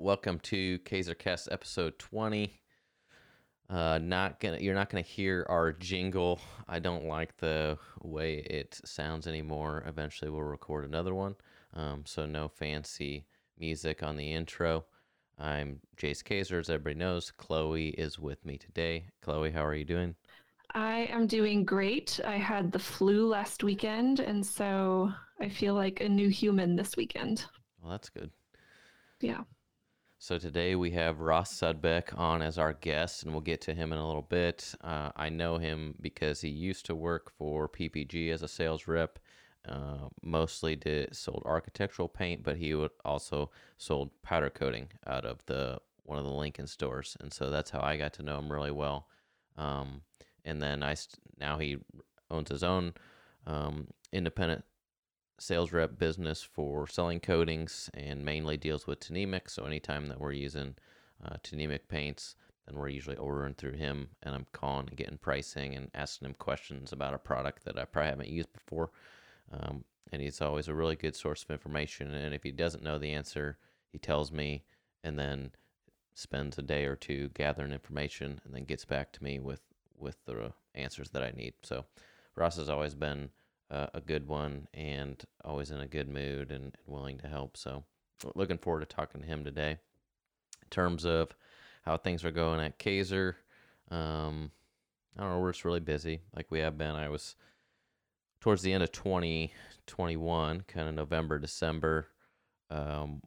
welcome to KaiserCast episode 20. Uh, not gonna, you're not gonna hear our jingle. I don't like the way it sounds anymore. Eventually, we'll record another one. Um, so no fancy music on the intro. I'm Jace Kaiser, as everybody knows. Chloe is with me today. Chloe, how are you doing? I am doing great. I had the flu last weekend, and so I feel like a new human this weekend. Well, that's good. Yeah. So today we have Ross Sudbeck on as our guest, and we'll get to him in a little bit. Uh, I know him because he used to work for PPG as a sales rep. Uh, mostly did sold architectural paint, but he would also sold powder coating out of the one of the Lincoln stores, and so that's how I got to know him really well. Um, and then I now he owns his own um, independent sales rep business for selling coatings and mainly deals with Tnemec. So anytime that we're using uh, paints, then we're usually ordering through him, and I'm calling and getting pricing and asking him questions about a product that I probably haven't used before. Um, and he's always a really good source of information. And if he doesn't know the answer, he tells me, and then spends a day or two gathering information, and then gets back to me with with the answers that I need. So Ross has always been uh, a good one and always in a good mood and, willing to help. So looking forward to talking to him today. In terms of how things are going at Kaiser, um, I don't know, we're just really busy like we have been. I was towards the end of 2021, kind of November, December, um,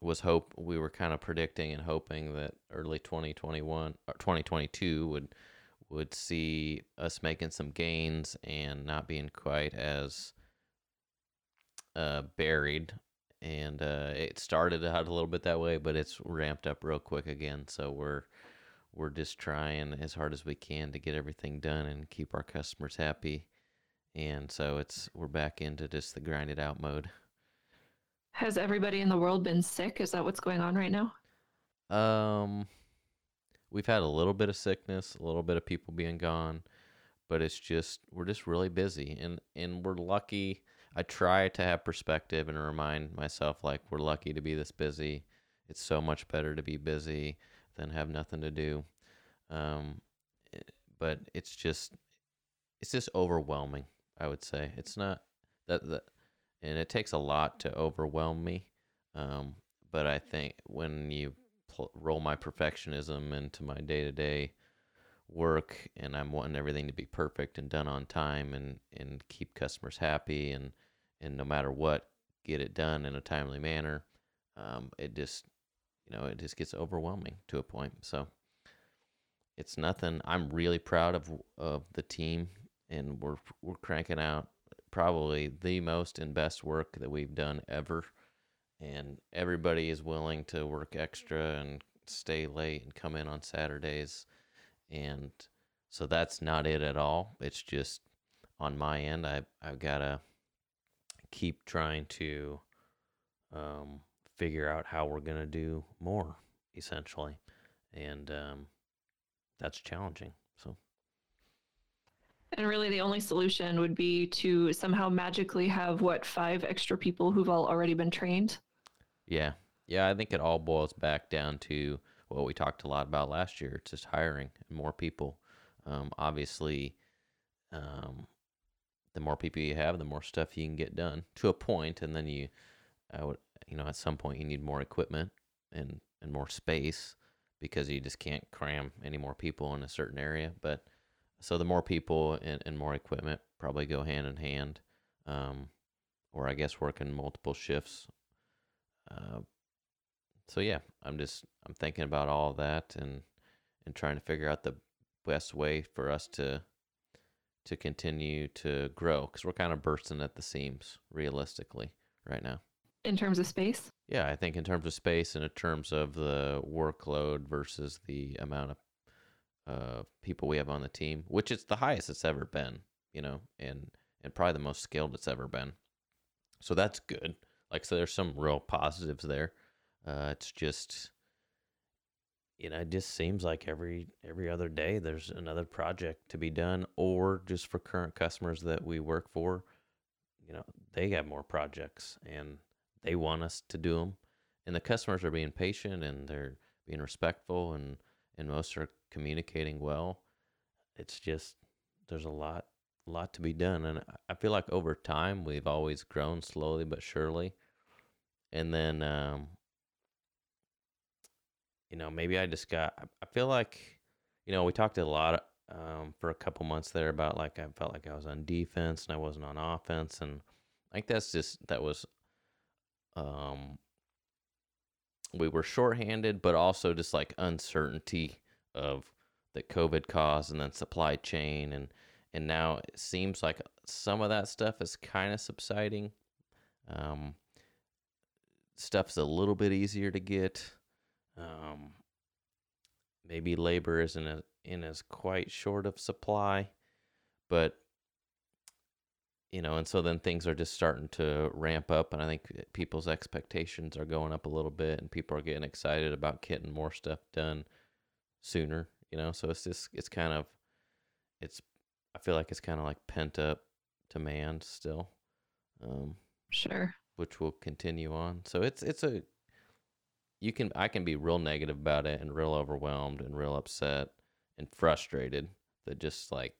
was hope we were kind of predicting and hoping that early 2021 or 2022 would would see us making some gains and not being quite as uh, buried. And uh, it started out a little bit that way, but it's ramped up real quick again. So we're we're just trying as hard as we can to get everything done and keep our customers happy. And so it's we're back into just the grinded out mode. Has everybody in the world been sick? Is that what's going on right now? Um, we've had a little bit of sickness, a little bit of people being gone, but it's just we're just really busy and and we're lucky. I try to have perspective and remind myself like we're lucky to be this busy. It's so much better to be busy than have nothing to do. Um, but it's just it's just overwhelming. I would say it's not that that, and it takes a lot to overwhelm me. Um, but I think when you roll my perfectionism into my day to day work, and I'm wanting everything to be perfect and done on time, and and keep customers happy, and and no matter what, get it done in a timely manner. Um, it just you know it just gets overwhelming to a point. So it's nothing. I'm really proud of of the team, and we're we're cranking out probably the most and best work that we've done ever and everybody is willing to work extra and stay late and come in on Saturdays. And so that's not it at all. It's just on my end, I, I've got to keep trying to um, figure out how we're going to do more, essentially. And um, that's challenging. So. And really, the only solution would be to somehow magically have what five extra people who've all already been trained. Yeah. Yeah, I think it all boils back down to what we talked a lot about last year. It's just hiring more people. Um, obviously, um, the more people you have, the more stuff you can get done to a point, and then you, I would, you know, at some point you need more equipment and and more space because you just can't cram any more people in a certain area. But so the more people and, and more equipment probably go hand in hand, um, or I guess working multiple shifts uh, so yeah, I'm just I'm thinking about all that and and trying to figure out the best way for us to to continue to grow because we're kind of bursting at the seams realistically right now. In terms of space? Yeah, I think in terms of space and in terms of the workload versus the amount of uh, people we have on the team, which is the highest it's ever been, you know, and and probably the most skilled it's ever been. So that's good. Like so, there's some real positives there. Uh, it's just, you know, it just seems like every every other day there's another project to be done, or just for current customers that we work for, you know, they have more projects and they want us to do them, and the customers are being patient and they're being respectful and and most are communicating well. It's just there's a lot lot to be done and I feel like over time we've always grown slowly but surely. And then um you know, maybe I just got I feel like you know, we talked a lot um, for a couple months there about like I felt like I was on defense and I wasn't on offense and I think that's just that was um we were shorthanded, but also just like uncertainty of that COVID caused, and then supply chain, and and now it seems like some of that stuff is kind of subsiding. Um, stuff's a little bit easier to get. Um, maybe labor isn't a, in as quite short of supply, but you know, and so then things are just starting to ramp up, and I think people's expectations are going up a little bit, and people are getting excited about getting more stuff done sooner. You know, so it's just it's kind of it's I feel like it's kind of like pent up demand still. Um, sure. Which will continue on. So it's it's a you can I can be real negative about it and real overwhelmed and real upset and frustrated that just like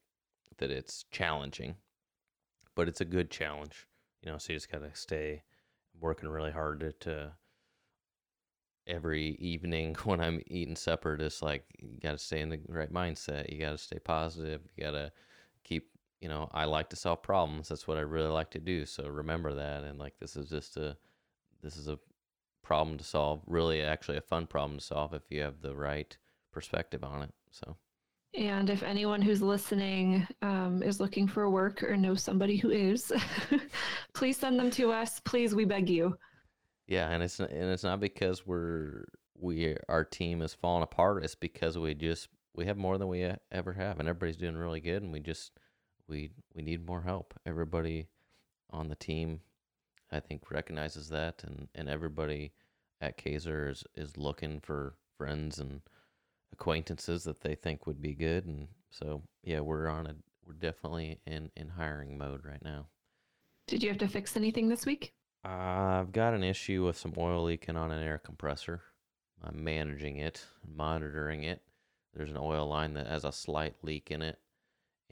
that it's challenging but it's a good challenge, you know. So you just got to stay working really hard to, to every evening when I'm eating supper, just like you got to stay in the right mindset. You got to stay positive. You got to keep, you know, I like to solve problems. That's what I really like to do. So remember that. And like, this is just a, this is a problem to solve. Really, actually, a fun problem to solve if you have the right perspective on it. So. And if anyone who's listening um, is looking for work or knows somebody who is, please send them to us. Please, we beg you. Yeah, and it's and it's not because we're we our team is falling apart. It's because we just we have more than we ever have, and everybody's doing really good, and we just we we need more help. Everybody on the team, I think, recognizes that, and and everybody at Kaiser is is looking for friends and acquaintances that they think would be good, and so yeah, we're on a we're definitely in in hiring mode right now. Did you have to fix anything this week? Uh, I've got an issue with some oil leaking on an air compressor. I'm managing it, monitoring it. There's an oil line that has a slight leak in it,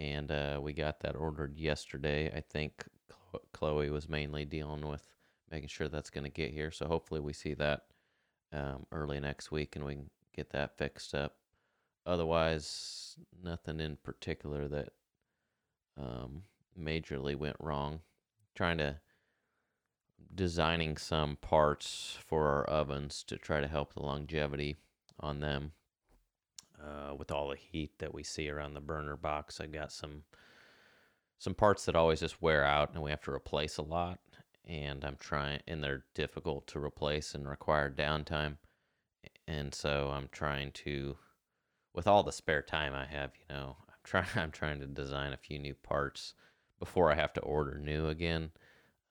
and uh, we got that ordered yesterday. I think Chloe was mainly dealing with making sure that's going to get here. So hopefully we see that um, early next week, and we can get that fixed up. Otherwise, nothing in particular that um, majorly went wrong. Trying to designing some parts for our ovens to try to help the longevity on them. Uh, with all the heat that we see around the burner box, I've got some some parts that always just wear out and we have to replace a lot. And I'm trying, and they're difficult to replace and require downtime and so I'm trying to, with all the spare time I have, you know, I'm trying I'm trying to design a few new parts before I have to order new again,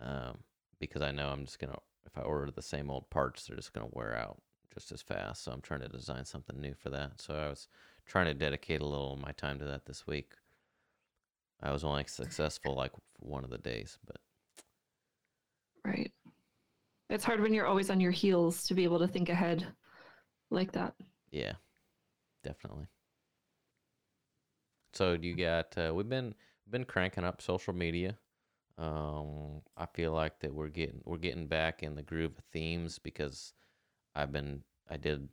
um, because I know I'm just gonna if I order the same old parts, they're just gonna wear out just as fast. So I'm trying to design something new for that. So I was trying to dedicate a little of my time to that this week. I was only successful like one of the days, but right. It's hard when you're always on your heels to be able to think ahead like that. Yeah, definitely. So you got? Uh, we've been been cranking up social media. Um, I feel like that we're getting we're getting back in the groove of themes because I've been I did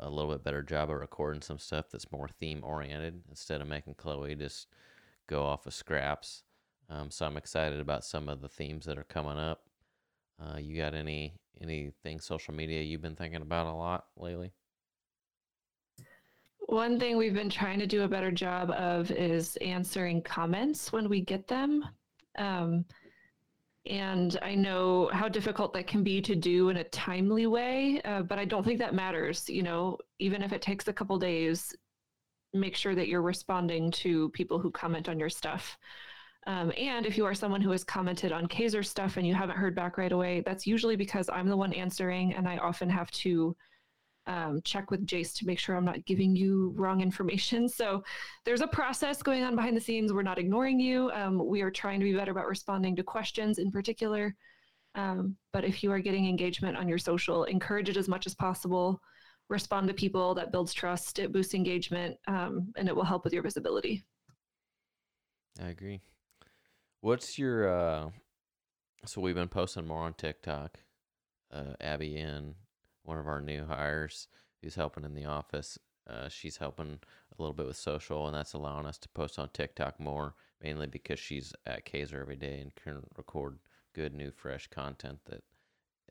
a little bit better job of recording some stuff that's more theme oriented instead of making Chloe just go off of scraps. Um, so I'm excited about some of the themes that are coming up. Uh, you got any anything social media you've been thinking about a lot lately? One thing we've been trying to do a better job of is answering comments when we get them. Um, and I know how difficult that can be to do in a timely way, uh, but I don't think that matters. You know, even if it takes a couple days, make sure that you're responding to people who comment on your stuff. Um, and if you are someone who has commented on Kaiser stuff and you haven't heard back right away, that's usually because I'm the one answering, and I often have to um, check with Jace to make sure I'm not giving you wrong information. So there's a process going on behind the scenes. We're not ignoring you. Um, we are trying to be better about responding to questions in particular. Um, but if you are getting engagement on your social, encourage it as much as possible. Respond to people. That builds trust. It boosts engagement, um, and it will help with your visibility. I agree. What's your uh so we've been posting more on TikTok. Uh Abby in one of our new hires who's helping in the office. Uh she's helping a little bit with social and that's allowing us to post on TikTok more, mainly because she's at Kaiser every day and can record good new fresh content that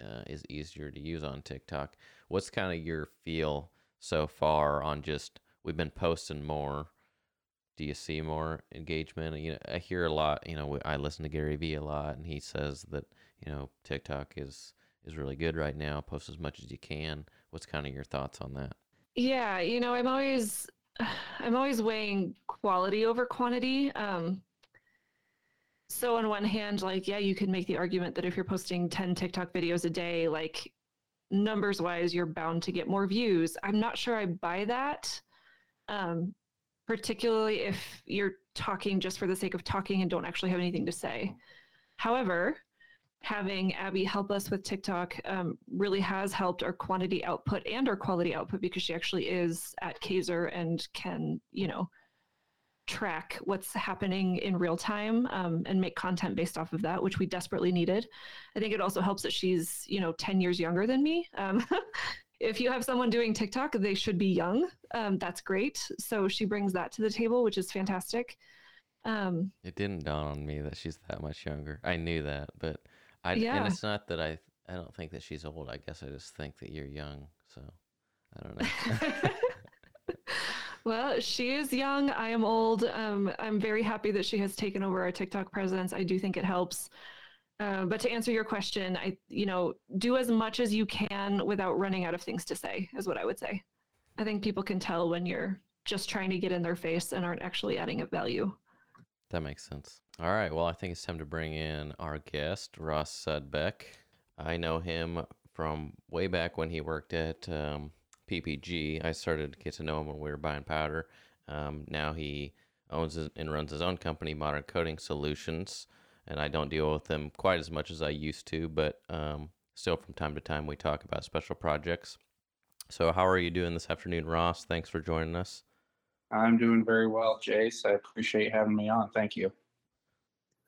uh, is easier to use on TikTok. What's kind of your feel so far on just we've been posting more do you see more engagement? You know, I hear a lot. You know, I listen to Gary Vee a lot, and he says that you know TikTok is is really good right now. Post as much as you can. What's kind of your thoughts on that? Yeah, you know, I'm always I'm always weighing quality over quantity. Um, so on one hand, like yeah, you can make the argument that if you're posting 10 TikTok videos a day, like numbers wise, you're bound to get more views. I'm not sure I buy that. Um, particularly if you're talking just for the sake of talking and don't actually have anything to say. However, having Abby help us with TikTok um, really has helped our quantity output and our quality output because she actually is at Kaiser and can, you know, track what's happening in real time um, and make content based off of that, which we desperately needed. I think it also helps that she's, you know, 10 years younger than me. Um, if you have someone doing TikTok, they should be young. Um, that's great. So she brings that to the table, which is fantastic. Um, it didn't dawn on me that she's that much younger. I knew that, but I yeah. and it's not that I I don't think that she's old. I guess I just think that you're young. So I don't know. well, she is young. I am old. Um, I'm very happy that she has taken over our TikTok presence. I do think it helps. Uh, but to answer your question, I you know do as much as you can without running out of things to say is what I would say. I think people can tell when you're just trying to get in their face and aren't actually adding a value. That makes sense. All right. Well, I think it's time to bring in our guest, Ross Sudbeck. I know him from way back when he worked at um, PPG. I started to get to know him when we were buying powder. Um, now he owns and runs his own company, Modern Coating Solutions and I don't deal with them quite as much as I used to, but um, still from time to time we talk about special projects. So, how are you doing this afternoon, Ross? Thanks for joining us. I'm doing very well, Jace. I appreciate having me on. Thank you.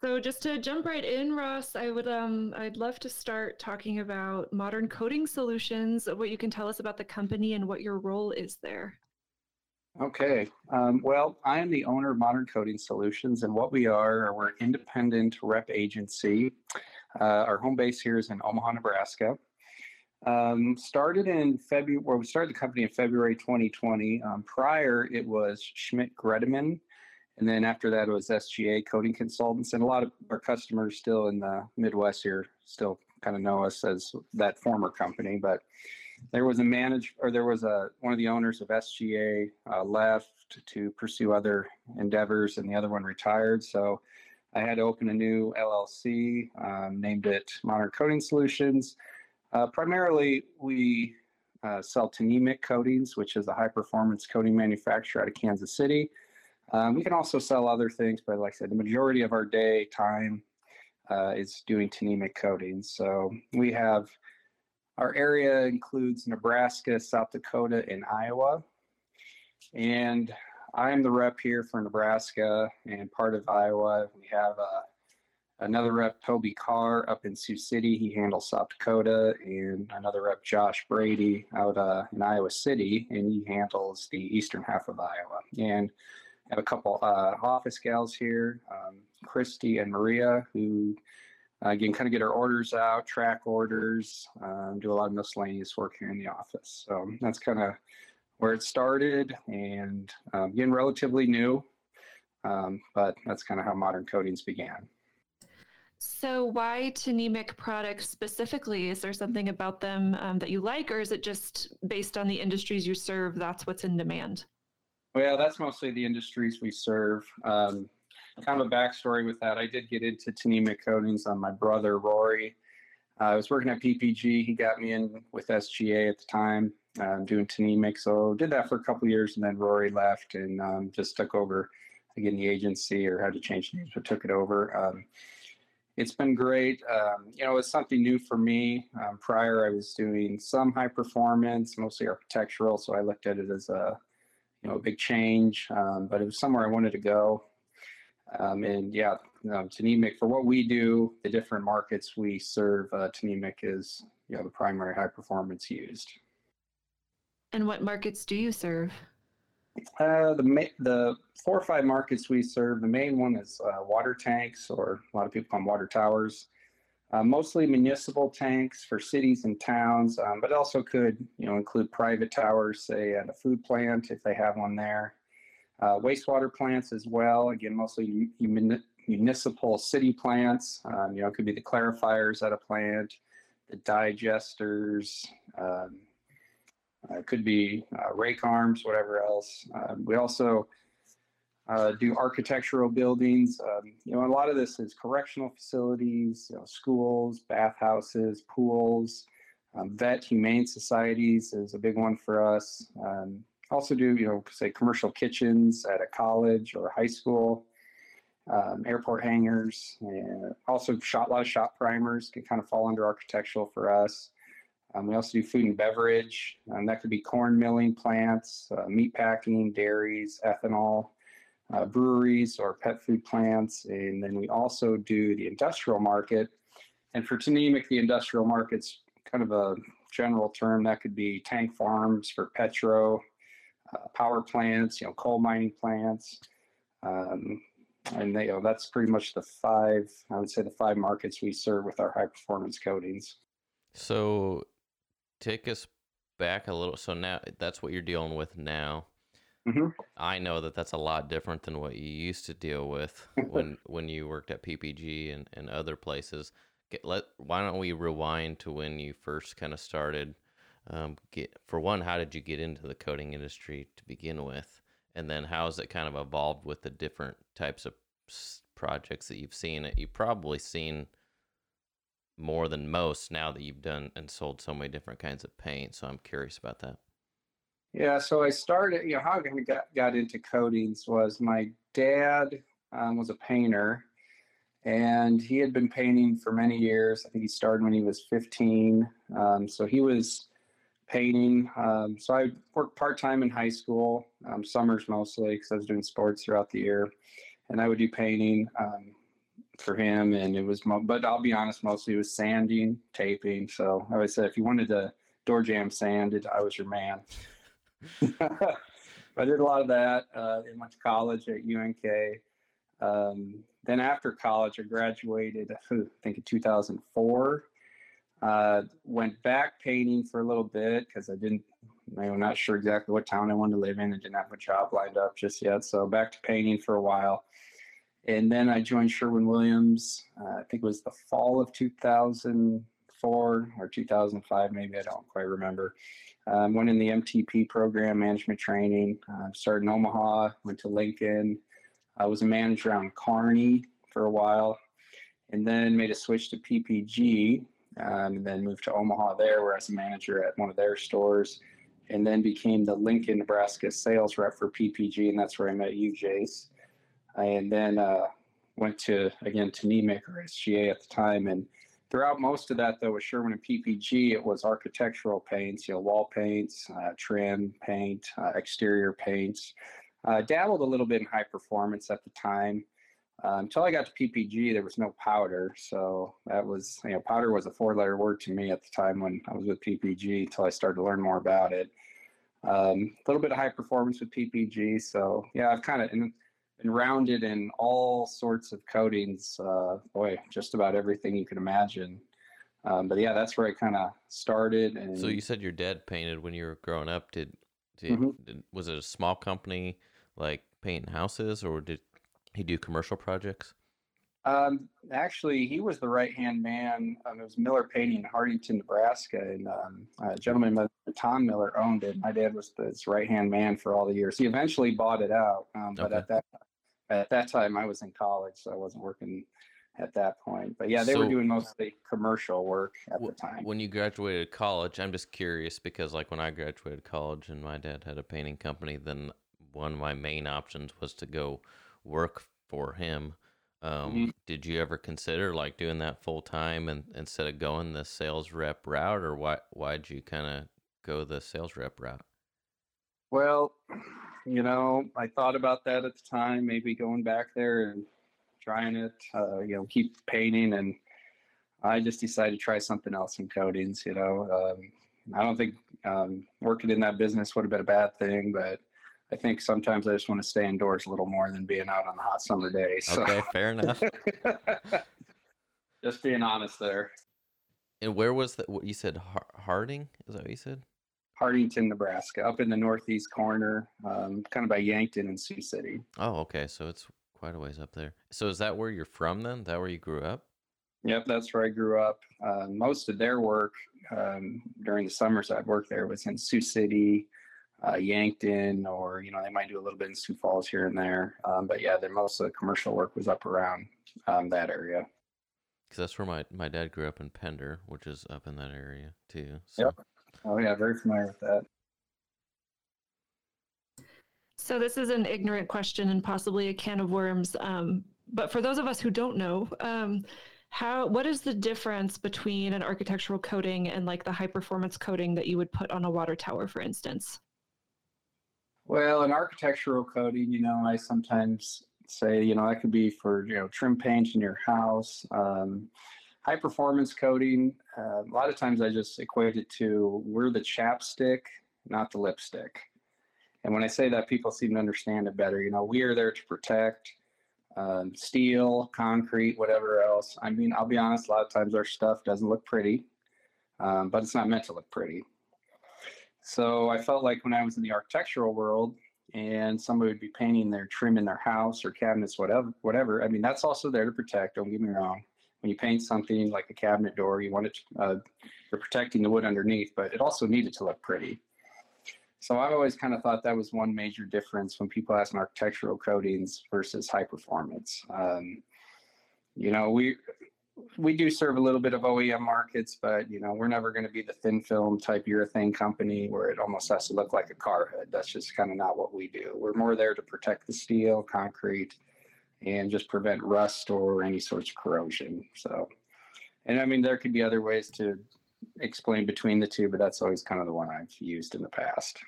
So just to jump right in, Ross, I would um I'd love to start talking about modern coating solutions, what you can tell us about the company and what your role is there. Okay. Um, well, I am the owner of Modern Coating Solutions, and what we are, we're an independent rep agency. Uh, our home base here is in Omaha, Nebraska. Um, started in February, well, we started the company in February 2020. Um, prior, it was Schmidt Gredeman, and then after that, it was SGA coating Consultants. And a lot of our customers still in the Midwest here still kind of know us as that former company, but there was a manage or there was a one of the owners of SGA uh, left to pursue other endeavors, and the other one retired. So I had to open a new LLC, um, named it Modern Coating Solutions. Uh, primarily, we uh, sell Tnemec Coatings, which is a high performance coating manufacturer out of Kansas City. Um, we can also sell other things, but like I said, the majority of our day time uh, is doing Tnemec coatings. So we have our area includes Nebraska, South Dakota, and Iowa. And I'm the rep here for Nebraska and part of Iowa. We have uh, another rep, Toby Carr, up in Sioux City. He handles South Dakota. And another rep, Josh Brady, out uh, in Iowa City, and he handles the eastern half of Iowa. And I have a couple uh, office gals here, um, Christy and Maria, who uh, again, kind of get our orders out, track orders, um, do a lot of miscellaneous work here in the office. So that's kind of where it started and um, again, relatively new, um, but that's kind of how modern coatings began. So, why Tnemec products specifically? Is there something about them um, that you like, or is it just based on the industries you serve? That's what's in demand. Well, that's mostly the industries we serve. Um, kind of a backstory with that. I did get into Tnemec coatings on my brother Rory. Uh, I was working at PPG. He got me in with SGA at the time, um, doing Tnemec. So did that for a couple years, and then Rory left and um, just took over again the agency or had to change names, but took it over. Um, it's been great. Um, you know, it's something new for me. Um, prior, I was doing some high performance, mostly architectural, so I looked at it as a you know a big change. Um, but it was somewhere I wanted to go. Um, and yeah, um, Tnemec for what we do, the different markets we serve, uh, Tnemec is you know the primary high performance used. And what markets do you serve? Uh, the the four or five markets we serve. The main one is uh, water tanks, or a lot of people call them water towers. Uh, mostly municipal tanks for cities and towns, um, but also could you know include private towers, say at a food plant if they have one there. Uh, wastewater plants as well. Again, mostly municipal city plants. Um, you know, it could be the clarifiers at a plant, the digesters. Um, it could be uh, rake arms, whatever else. Um, we also uh, do architectural buildings. Um, you know, a lot of this is correctional facilities, you know, schools, bathhouses, pools. Um, vet humane societies is a big one for us. Um, also do, you know, say commercial kitchens at a college or high school. Um, airport hangars, also shot, a lot of shop primers can kind of fall under architectural for us. Um, we also do food and beverage. Um, that could be corn milling plants, uh, meat packing, dairies, ethanol, uh, breweries, or pet food plants. And then we also do the industrial market. And for Tnemec, the industrial market's kind of a general term. That could be tank farms for petro, uh, power plants, you know, coal mining plants. Um, and they, you know, that's pretty much the five, I would say the five markets we serve with our high performance coatings. So take us back a little. So now that's what you're dealing with now. Mm-hmm. I know that that's a lot different than what you used to deal with when when you worked at PPG and, and other places. Get, let why don't we rewind to when you first kind of started? Um, get for one, how did you get into the coating industry to begin with, and then how has it kind of evolved with the different types of projects that you've seen? You've probably seen more than most now that you've done and sold so many different kinds of paint. So I'm curious about that. Yeah, so I started, you know, how I got, got into coatings was my dad um, was a painter and he had been painting for many years. I think he started when he was 15. Um, so he was painting. Um, so I worked part time in high school, um, summers mostly, because I was doing sports throughout the year. And I would do painting. For him, and it was. But I'll be honest, mostly it was sanding, taping. So I always said, if you wanted to door jamb sanded, I was your man. I did a lot of that. Uh, and went to college at UNK. Um, then after college, I graduated. I think in 2004. Uh, went back painting for a little bit because I didn't. I'm not sure exactly what town I wanted to live in. and didn't have a job lined up just yet. So back to painting for a while. And then I joined Sherwin Williams, uh, I think it was the fall of 2004 or 2005, maybe, I don't quite remember. Um, went in the MTP program, management training, uh, started in Omaha, went to Lincoln. I was a manager on Kearney for a while, and then made a switch to PPG, um, and then moved to Omaha there, where I was a manager at one of their stores, and then became the Lincoln, Nebraska sales rep for PPG, and that's where I met you, Jace and then uh, went to again to Nemaker SGA at the time. And throughout most of that, though, with Sherwin and PPG, it was architectural paints, you know, wall paints, uh, trim paint, uh, exterior paints. Uh, dabbled a little bit in high performance at the time. Uh, until I got to PPG, there was no powder, so that was you know powder was a four-letter word to me at the time when I was with PPG. Until I started to learn more about it, um, a little bit of high performance with PPG. So yeah, I've kind of been rounded in all sorts of coatings. Uh, boy, just about everything you could imagine. Um, but yeah, that's where I kind of started. And so you said your dad painted when you were growing up. Did, did, mm-hmm. did was it a small company like painting houses, or did he do commercial projects? Um, actually, he was the right hand man. Um, it was Miller Painting in Hartington, Nebraska, and um, a gentleman by Tom Miller owned it. My dad was his right hand man for all the years. He eventually bought it out, um, but okay. at that at that time I was in college, so I wasn't working at that point. But yeah, they so, were doing mostly commercial work at w- the time. When you graduated college, I'm just curious because like when I graduated college and my dad had a painting company, then one of my main options was to go work for him. Um, Mhm. Did you ever consider like doing that full time and instead of going the sales rep route, or why why'd you kind of go the sales rep route? Well, you know, I thought about that at the time, maybe going back there and trying it, uh, you know, keep painting. And I just decided to try something else in coatings, you know. Um, I don't think um, working in that business would have been a bad thing, but I think sometimes I just want to stay indoors a little more than being out on the hot summer days. So. Okay, fair enough. just being honest there. And where was that? What you said, Harding? Is that what you said? Hartington, Nebraska, up in the northeast corner, um, kind of by Yankton and Sioux City. Oh, okay. So it's quite a ways up there. So is that where you're from then? Is that where you grew up? Yep, that's where I grew up. Uh, most of their work um, during the summers I'd work there was in Sioux City, uh, Yankton, or you know they might do a little bit in Sioux Falls here and there. Um, but yeah, then most of the commercial work was up around um, that area. Because that's where my, my dad grew up in Pender, which is up in that area too. So Yep. Oh yeah, very familiar with that. So this is an ignorant question and possibly a can of worms. Um, but for those of us who don't know, um, how what is the difference between an architectural coating and like the high performance coating that you would put on a water tower, for instance? Well, in architectural coating, you know, I sometimes say, you know, that could be for you know trim paint in your house. Um, high performance coating, uh, a lot of times I just equate it to we're the chapstick, not the lipstick. And when I say that, people seem to understand it better. You know, we are there to protect um, steel, concrete, whatever else. I mean, I'll be honest, a lot of times our stuff doesn't look pretty, um, but it's not meant to look pretty. So I felt like when I was in the architectural world and somebody would be painting their trim in their house or cabinets, whatever, whatever. I mean, that's also there to protect. Don't get me wrong. When you paint something like a cabinet door, you want it, to, uh, you're protecting the wood underneath, but it also needed to look pretty. So I've always kind of thought that was one major difference when people ask architectural coatings versus high performance. Um, you know, we we do serve a little bit of OEM markets, but you know, we're never going to be the thin film type urethane company where it almost has to look like a car hood. That's just kind of not what we do. We're more there to protect the steel, concrete, and just prevent rust or any sorts of corrosion. So, and I mean, there could be other ways to explain between the two, but that's always kind of the one I've used in the past.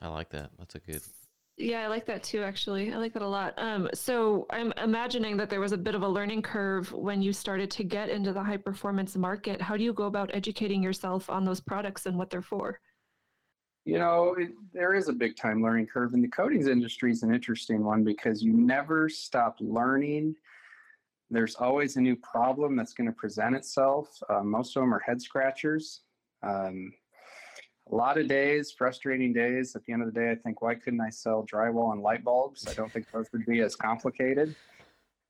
I like that. That's a good. Yeah, I like that too, actually. I like that a lot. Um, so I'm imagining that there was a bit of a learning curve when you started to get into the high performance market. How do you go about educating yourself on those products and what they're for? You know, it, there is a big time learning curve, and the coatings industry is an interesting one because you never stop learning. There's always a new problem that's going to present itself. Uh, most of them are head scratchers. Um, a lot of days, frustrating days. At the end of the day, I think, why couldn't I sell drywall and light bulbs? I don't think those would be as complicated.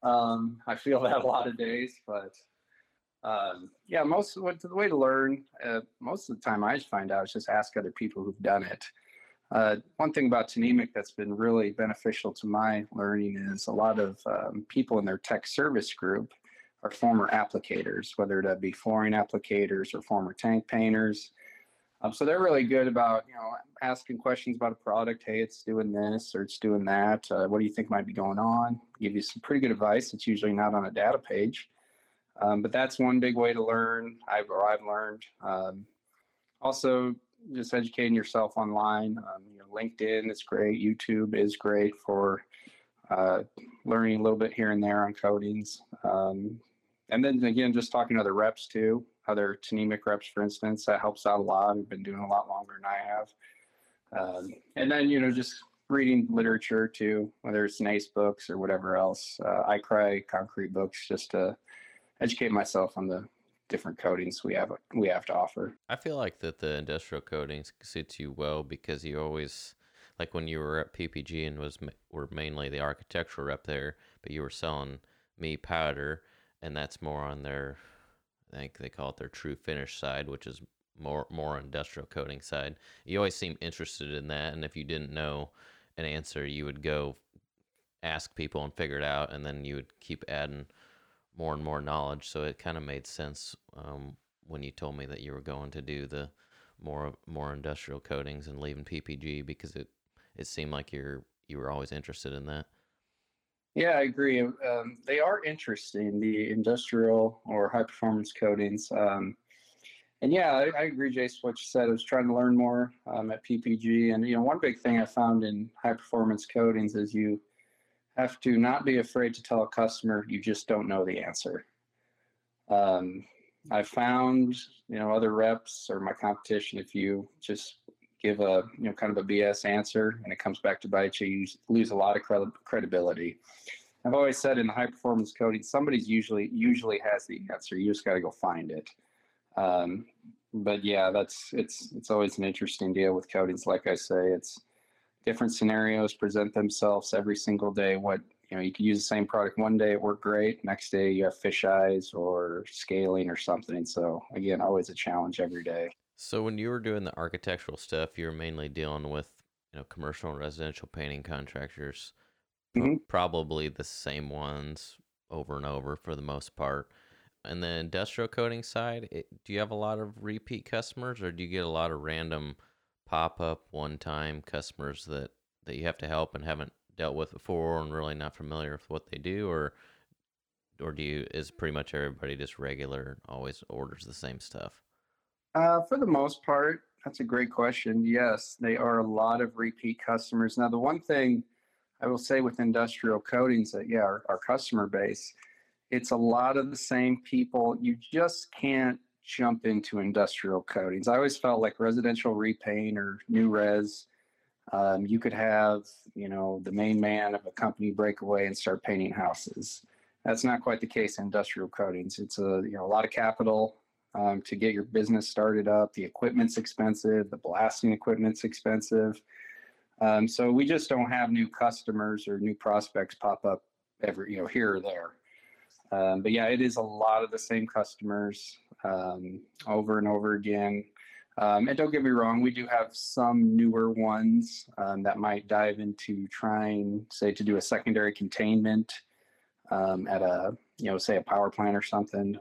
Um, I feel that a lot of days, but um, yeah, most of what the way to learn, uh, most of the time I find out is just ask other people who've done it. Uh, one thing about Tnemec that's been really beneficial to my learning is a lot of um, people in their tech service group are former applicators, whether that be flooring applicators or former tank painters. Um, so they're really good about you know asking questions about a product. Hey, it's doing this or it's doing that. Uh, what do you think might be going on? Give you some pretty good advice. It's usually not on a data page. Um, but that's one big way to learn. I've or I've learned. Um, also, just educating yourself online. Um, you know, LinkedIn is great. YouTube is great for uh, learning a little bit here and there on coatings. Um, and then again, just talking to other reps too, other Tnemec reps, for instance, that helps out a lot. I've been doing a lot longer than I have. Um, and then you know, just reading literature too, whether it's NACE books or whatever else. Uh, ICRI concrete books just to educate myself on the different coatings we have we have to offer. I feel like that the industrial coatings suits you well because you always like when you were at PPG and was were mainly the architectural rep there, but you were selling me powder, and that's more on their Think they call it their true finish side, which is more more industrial coating side. You always seem interested in that, and if you didn't know an answer, you would go ask people and figure it out, and then you would keep adding more and more knowledge. So it kind of made sense um, when you told me that you were going to do the more more industrial coatings and leaving PPG because it it seemed like you're you were always interested in that. Yeah, I agree. Um, they are interesting, the industrial or high performance coatings. Um, and yeah, I, I, agree, Jason, what you said. I was trying to learn more um, at PPG. And, you know, one big thing I found in high performance coatings is you have to not be afraid to tell a customer you just don't know the answer. Um, I found, you know, other reps or my competition, if you just give a, you know, kind of a BS answer and it comes back to bite you, you lose a lot of credibility. I've always said in high performance coating, somebody's usually usually has the answer. You just got to go find it. Um, but yeah, that's it's it's always an interesting deal with coatings. Like I say, it's different scenarios present themselves every single day. What you know, you could use the same product one day, it worked great. Next day, you have fish eyes or scaling or something. So again, always a challenge every day. So when you were doing the architectural stuff, you were mainly dealing with you know commercial and residential painting contractors, mm-hmm. probably the same ones over and over for the most part. And the industrial coating side, it, do you have a lot of repeat customers, or do you get a lot of random pop up one time customers that that you have to help and haven't dealt with before and really not familiar with what they do, or or do you is pretty much everybody just regular, always orders the same stuff? Uh, for the most part, that's a great question. Yes, they are a lot of repeat customers. Now, the one thing I will say with industrial coatings that, yeah, our, our customer base, it's a lot of the same people. You just can't jump into industrial coatings. I always felt like residential repaint or new res, um, you could have, you know, the main man of a company break away and start painting houses. That's not quite the case in industrial coatings. It's a, you know, a lot of capital, um, to get your business started up. The equipment's expensive, the blasting equipment's expensive. Um, so we just don't have new customers or new prospects pop up every, you know, here or there. Um, but yeah, it is a lot of the same customers um, over and over again. Um, and don't get me wrong, we do have some newer ones um, that might dive into trying, say, to do a secondary containment at a, you know, say a power plant or something.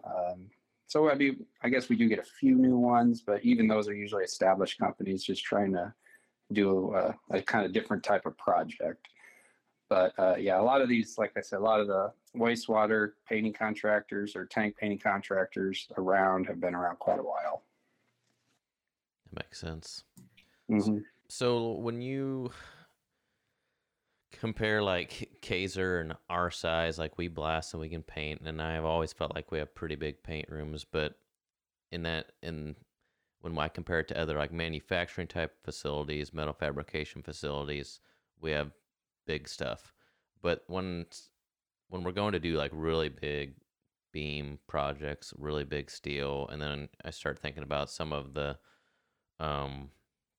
So I mean, I guess we do get a few new ones, but even those are usually established companies just trying to do a, a kind of different type of project. But uh, yeah, a lot of these, like I said, a lot of the wastewater painting contractors or tank painting contractors around have been around quite a while. That makes sense. Mm-hmm. So when you compare like Kaiser and our size, like we blast and we can paint, and I've always felt like we have pretty big paint rooms, but in that in when I compare it to other like manufacturing type facilities, metal fabrication facilities, we have big stuff. But when when we're going to do like really big beam projects, really big steel, and then I start thinking about some of the um,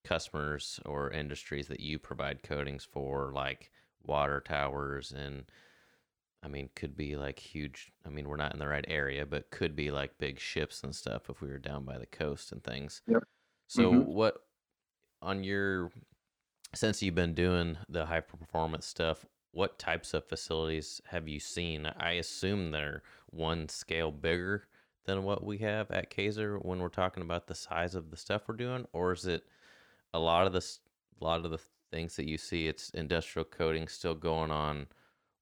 customers or industries that you provide coatings for, like water towers and I mean, could be like huge. I mean, we're not in the right area, but could be like big ships and stuff if we were down by the coast and things. Yep. So, mm-hmm. what on your since you've been doing the high performance stuff, what types of facilities have you seen? I assume they're one scale bigger than what we have at Kaiser when we're talking about the size of the stuff we're doing, or is it a lot of the a lot of the things that you see. It's industrial coating still going on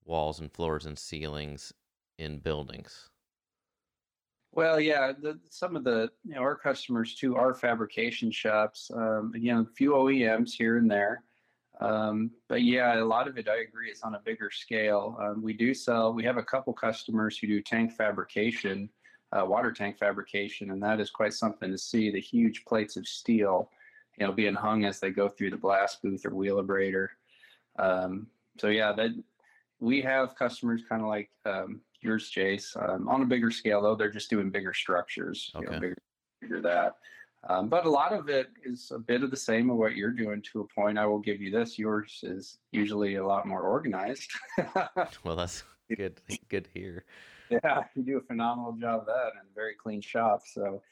walls and floors and ceilings in buildings. Well, yeah, the, some of the you know, our customers too are fabrication shops. Um, again, a few OEMs here and there, um, but yeah, a lot of it I agree is on a bigger scale. Um, we do sell. We have a couple customers who do tank fabrication, uh, water tank fabrication, and that is quite something to see. The huge plates of steel you know, being hung as they go through the blast booth or wheelabrator. Um, so yeah, that we have customers kind of like um, yours, Jace. Um, on a bigger scale, though, they're just doing bigger structures. Okay. You know, bigger, bigger that. Um, but a lot of it is a bit of the same of what you're doing to a point. I will give you this. Yours is usually a lot more organized. well, that's good. Good to hear. Yeah, you do a phenomenal job of that and very clean shop. So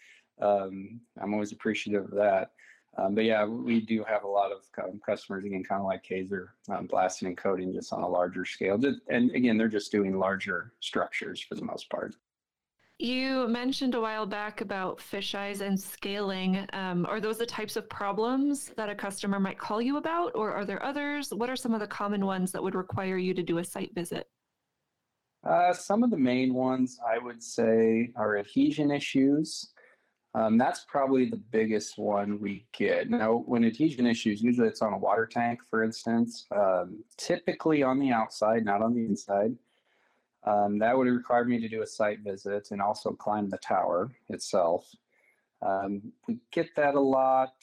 um, I'm always appreciative of that. Um, but yeah, we do have a lot of customers again, kind of like Kaiser, um, blasting and coating just on a larger scale. And again, they're just doing larger structures for the most part. You mentioned a while back about fish eyes and scaling. Um, are those the types of problems that a customer might call you about, or are there others? What are some of the common ones that would require you to do a site visit? Uh, some of the main ones I would say are adhesion issues. Um, that's probably the biggest one we get. Now, when adhesion issues, usually it's on a water tank, for instance, um, typically on the outside, not on the inside. Um, that would require me to do a site visit and also climb the tower itself. Um, we get that a lot,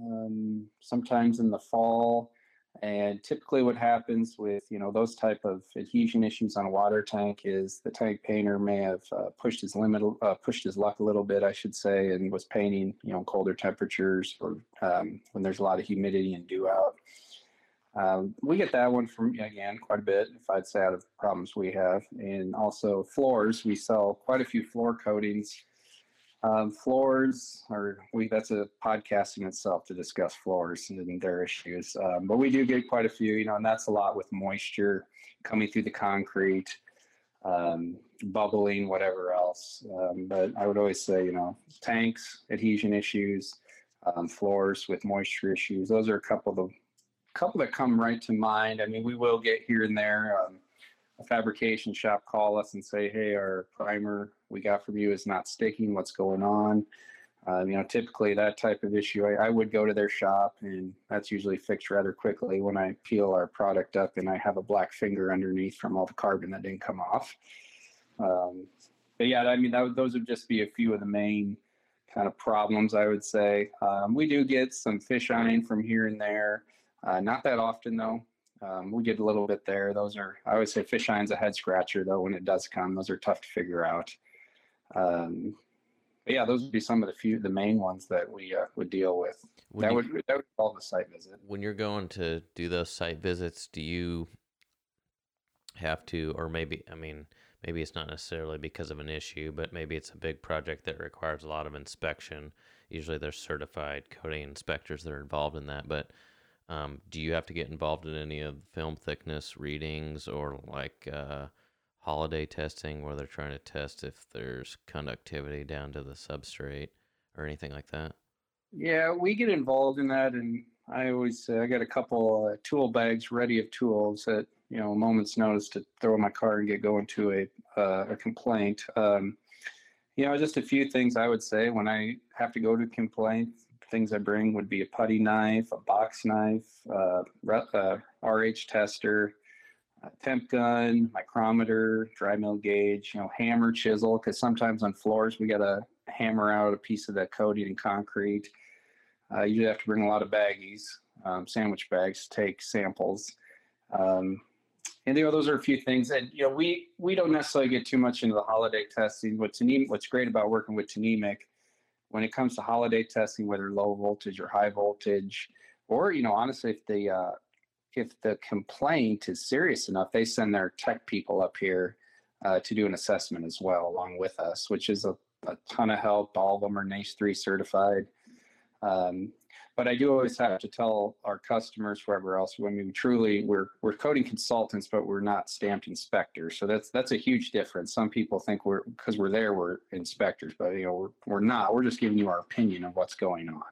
um, sometimes in the fall. And typically what happens with, you know, those type of adhesion issues on a water tank is the tank painter may have uh, pushed his limit, uh, pushed his luck a little bit, I should say, and was painting, you know, colder temperatures or um, when there's a lot of humidity and dew out. Um, we get that one from, again, quite a bit, if I'd say out of problems we have. And also floors, we sell quite a few floor coatings um, floors, or we that's a podcast in itself to discuss floors and their issues. Um, but we do get quite a few, you know, and that's a lot with moisture coming through the concrete, um, bubbling, whatever else. Um, but I would always say, you know, tanks, adhesion issues, um, floors with moisture issues. Those are a couple of the couple that come right to mind. I mean, we will get here and there. Um, a fabrication shop call us and say, hey, our primer we got from you is not sticking. What's going on? Um, you know, typically that type of issue, I, I, would go to their shop, and that's usually fixed rather quickly when I peel our product up and I have a black finger underneath from all the carbon that didn't come off. Um, but yeah, I mean, that, those would just be a few of the main kind of problems I would say. Um, we do get some fish eyeing from here and there, uh, not that often though. Um, we get a little bit there. Those are, I always say fish eye's a head scratcher though when it does come. Those are tough to figure out. Um, but yeah, those would be some of the few, the main ones that we uh, would deal with. When that you, would that would involve a site visit. When you're going to do those site visits, do you have to, or maybe, I mean, maybe it's not necessarily because of an issue, but maybe it's a big project that requires a lot of inspection. Usually, there's certified coating inspectors that are involved in that, but um, do you have to get involved in any of the film thickness readings or like uh, holiday testing where they're trying to test if there's conductivity down to the substrate or anything like that? Yeah, we get involved in that, and I always I got a couple uh, tool bags ready of tools at you know a moment's notice to throw in my car and get going to a uh, a complaint. Um, you know, just a few things I would say when I have to go to complaint. Things I bring would be a putty knife, a box knife, uh, RH tester, temp gun, micrometer, dry mil gauge, you know, hammer, chisel, because sometimes on floors we got to hammer out a piece of that coating in concrete. Uh, you have to bring a lot of baggies, um, sandwich bags, to take samples. Um, and you know, those are a few things. And you know, we we don't necessarily get too much into the holiday testing. What's what's great about working with Tnemec, when it comes to holiday testing, whether low voltage or high voltage, or you know, honestly, if the uh, if the complaint is serious enough, they send their tech people up here uh, to do an assessment as well, along with us, which is a, a ton of help. All of them are NACE 3 certified. Um, but I do always have to tell our customers, wherever else, when we truly we're we're coating consultants, but we're not stamped inspectors. So that's that's a huge difference. Some people think we're because we're there, we're inspectors, but you know we're we're not. We're just giving you our opinion of what's going on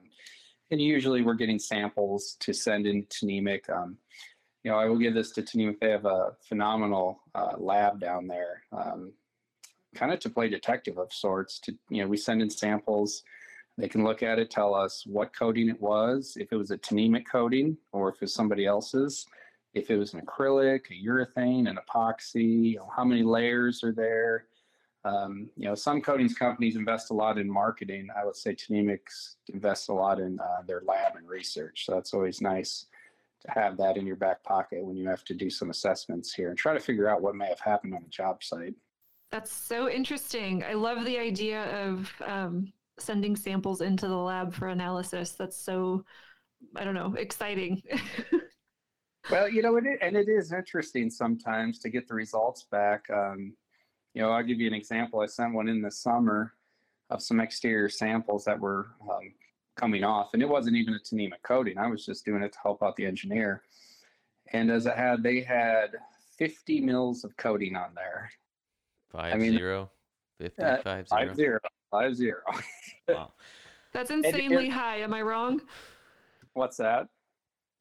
and usually we're getting samples to send in to Tnemec. Um, you know, I will give this to Tnemec. They have a phenomenal uh, lab down there, um, kind of to play detective of sorts. To you know, we send in samples. They can look at it, tell us what coating it was, if it was a Tnemec coating or if it's somebody else's, if it was an acrylic, a urethane, an epoxy, you know, how many layers are there, um, you know, some coatings companies invest a lot in marketing. I would say Tnemec invests a lot in uh, their lab and research. So that's always nice to have that in your back pocket when you have to do some assessments here and try to figure out what may have happened on a job site. That's so interesting. I love the idea of um, sending samples into the lab for analysis. That's so, I don't know, exciting. well, you know, it, and it is interesting sometimes to get the results back. Um, you know, I'll give you an example. I sent one in the summer of some exterior samples that were um, coming off, and it wasn't even a Tnemec coating. I was just doing it to help out the engineer. And as I had, they had 50 mils of coating on there. Five I mean, zero, 50, uh, five, zero. five zero, five zero. wow. That's insanely it, high. Am I wrong? What's that?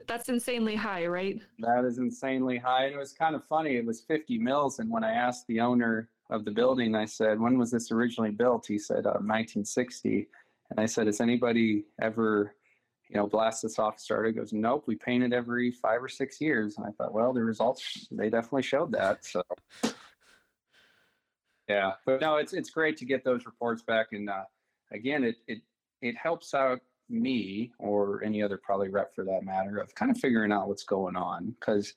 That's insanely high, right? That is insanely high. And it was kind of funny. It was 50 mils. And when I asked the owner of the building, I said, when was this originally built? He said, uh, 1960. And I said, has anybody ever, you know, blast this off starter? He goes, nope, we paint it every five or six years. And I thought, well, the results, they definitely showed that. So, yeah, but no, it's, it's great to get those reports back. And uh, again, it, it, it helps out me or any other probably rep for that matter of kind of figuring out what's going on because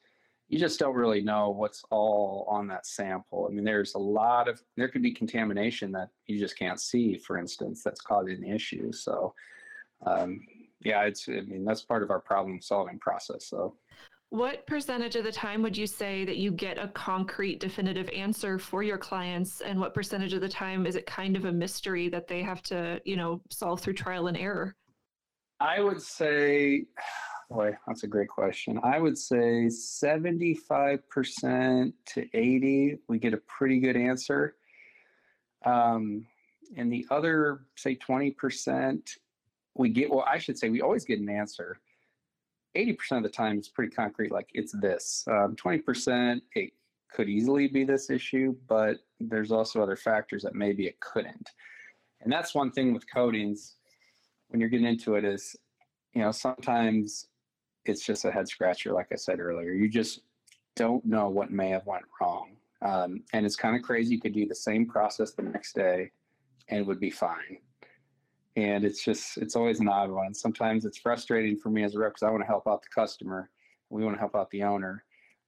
you just don't really know what's all on that sample. I mean, there's a lot of there could be contamination that you just can't see, for instance, that's causing the issue. So, um, yeah, it's I mean that's part of our problem solving process. So, what percentage of the time would you say that you get a concrete, definitive answer for your clients, and what percentage of the time is it kind of a mystery that they have to, you know, solve through trial and error? I would say, boy, that's a great question. I would say 75% to 80, we get a pretty good answer. Um, and the other, say 20%, we get, well, I should say we always get an answer. 80% of the time it's pretty concrete, like it's this. Um, 20%, it could easily be this issue, but there's also other factors that maybe it couldn't. And that's one thing with coatings when you're getting into it is, you know, sometimes it's just a head scratcher, like I said earlier. You just don't know what may have went wrong. Um, and it's kind of crazy. You could do the same process the next day and it would be fine. And it's just, it's always an odd one. Sometimes it's frustrating for me as a rep because I want to help out the customer. We want to help out the owner.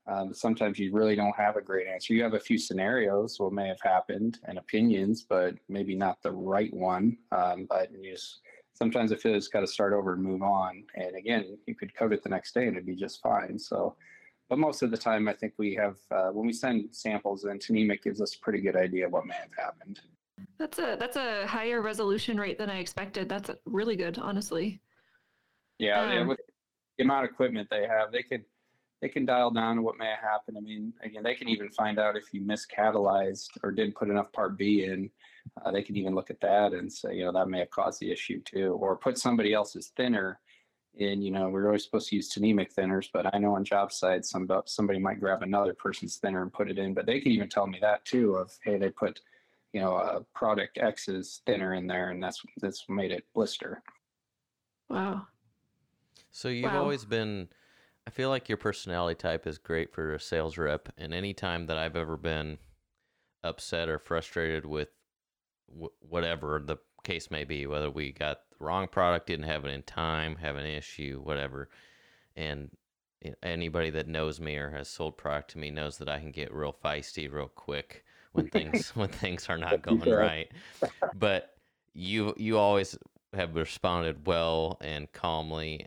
Um, sometimes you really don't have a great answer. You have a few scenarios what may have happened and opinions, but maybe not the right one. Um, but you just sometimes I feel it's got to start over and move on. And again, you could code it the next day and it'd be just fine. So, but most of the time, I think we have uh, when we send samples, then Tnemec gives us a pretty good idea what may have happened. That's a that's a higher resolution rate than I expected. That's really good, honestly. Yeah, um, yeah with the amount of equipment they have, they could they can dial down to what may have happened. I mean, again, they can even find out if you miscatalyzed or didn't put enough Part B in uh, they can even look at that and say, you know, that may have caused the issue too, or put somebody else's thinner in. You know, we're always supposed to use Tnemec thinners, but I know on job sites, some somebody might grab another person's thinner and put it in. But they can even tell me that too. Of hey, they put, you know, a product X is thinner in there, and that's that's made it blister. Wow. So you've wow. always been. I feel like your personality type is great for a sales rep, and any time that I've ever been upset or frustrated with whatever the case may be, whether we got the wrong product, didn't have it in time, have an issue, whatever. And anybody that knows me or has sold product to me knows that I can get real feisty real quick when things when things are not going right. But you you always have responded well and calmly.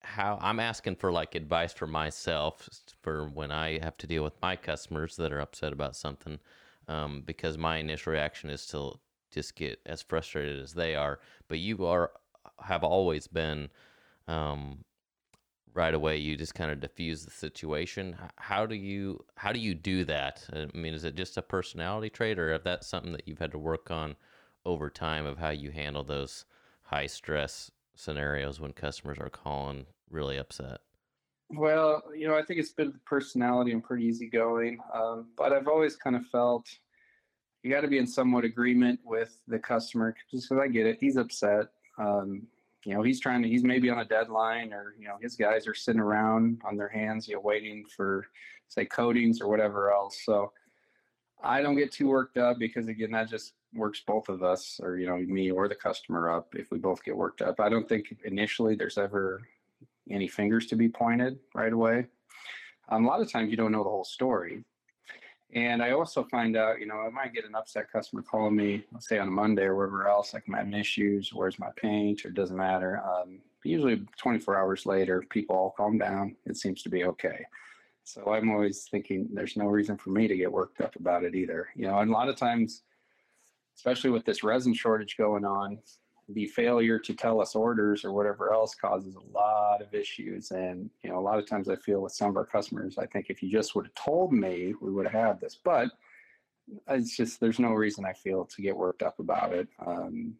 How I'm asking for like advice for myself for when I have to deal with my customers that are upset about something, um, because my initial reaction is to just get as frustrated as they are. But you are have always been um, right away. You just kind of diffuse the situation. How do you how do you do that? I mean, is it just a personality trait, or if that's something that you've had to work on over time of how you handle those high stress scenarios when customers are calling really upset? Well, you know, I think it's been personality and pretty easygoing, um, but I've always kind of felt you got to be in somewhat agreement with the customer just because I get it. He's upset. Um, you know, he's trying to, he's maybe on a deadline or, you know, his guys are sitting around on their hands, you know, waiting for, say, coatings or whatever else. So I don't get too worked up because, again, that just works both of us or, you know, me or the customer up if we both get worked up. I don't think initially there's ever any fingers to be pointed right away. Um, a lot of times you don't know the whole story. And I also find out, you know, I might get an upset customer calling me, say on a Monday or wherever else, like I'm having issues, where's my paint, or doesn't matter. Um, usually 24 hours later, people all calm down. It seems to be okay. So I'm always thinking there's no reason for me to get worked up about it either. You know, and a lot of times, especially with this resin shortage going on, the failure to tell us orders or whatever else causes a lot of issues. And, you know, a lot of times I feel with some of our customers, I think if you just would have told me, we would have had this. But it's just, there's no reason I feel to get worked up about it. Um,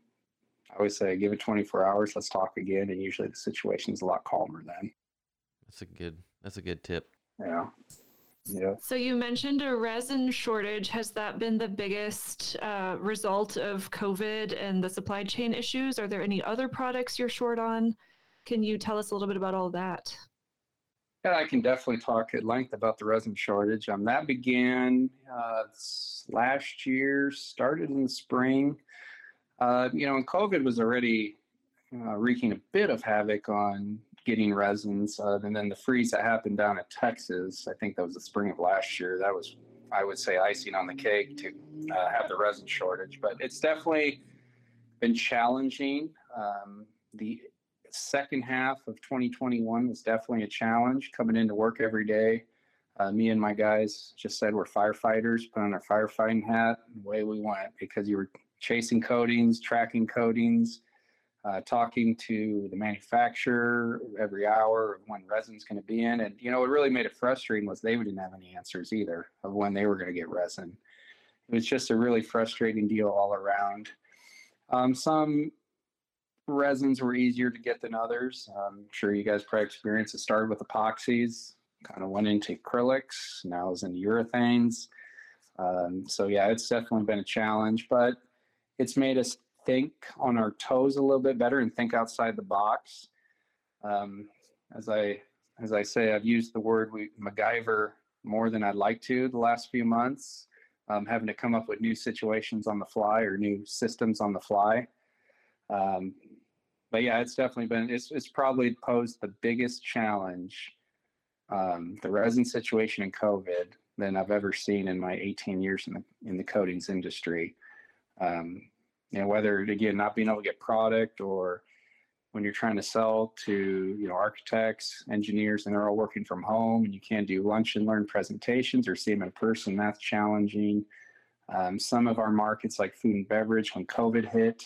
I always say, give it 24 hours, let's talk again. And usually the situation is a lot calmer then. That's a good. That's a good tip. Yeah. Yeah. So you mentioned a resin shortage. Has that been the biggest uh, result of COVID and the supply chain issues? Are there any other products you're short on? Can you tell us a little bit about all that? Yeah, I can definitely talk at length about the resin shortage. Um, that began uh, last year, started in the spring. Uh, you know, and COVID was already uh, wreaking a bit of havoc on getting resins. Uh, and then the freeze that happened down in Texas, I think that was the spring of last year. That was, I would say, icing on the cake to uh, have the resin shortage. But it's definitely been challenging. Um, the second half of 2021 was definitely a challenge coming into work every day. Uh, me and my guys just said we're firefighters, put on our firefighting hat, and away we went because you were chasing coatings, tracking coatings, uh, talking to the manufacturer every hour of when resin's going to be in. And, you know, what really made it frustrating was they didn't have any answers either of when they were going to get resin. It was just a really frustrating deal all around. Um, some resins were easier to get than others. I'm sure you guys probably experienced it started with epoxies, kind of went into acrylics, now is in urethanes. Um, so yeah, it's definitely been a challenge, but it's made us think on our toes a little bit better and think outside the box. Um, as I as I say, I've used the word we MacGyver more than I'd like to the last few months, um, having to come up with new situations on the fly or new systems on the fly. Um, but yeah, it's definitely been it's it's probably posed the biggest challenge, um, the resin situation in COVID than I've ever seen in my 18 years in the in the coatings industry. Um, know, whether again not being able to get product or when you're trying to sell to you know architects, engineers, and they're all working from home, and you can't do lunch and learn presentations or see them in person. That's challenging. Um, some of our markets, like food and beverage, when COVID hit,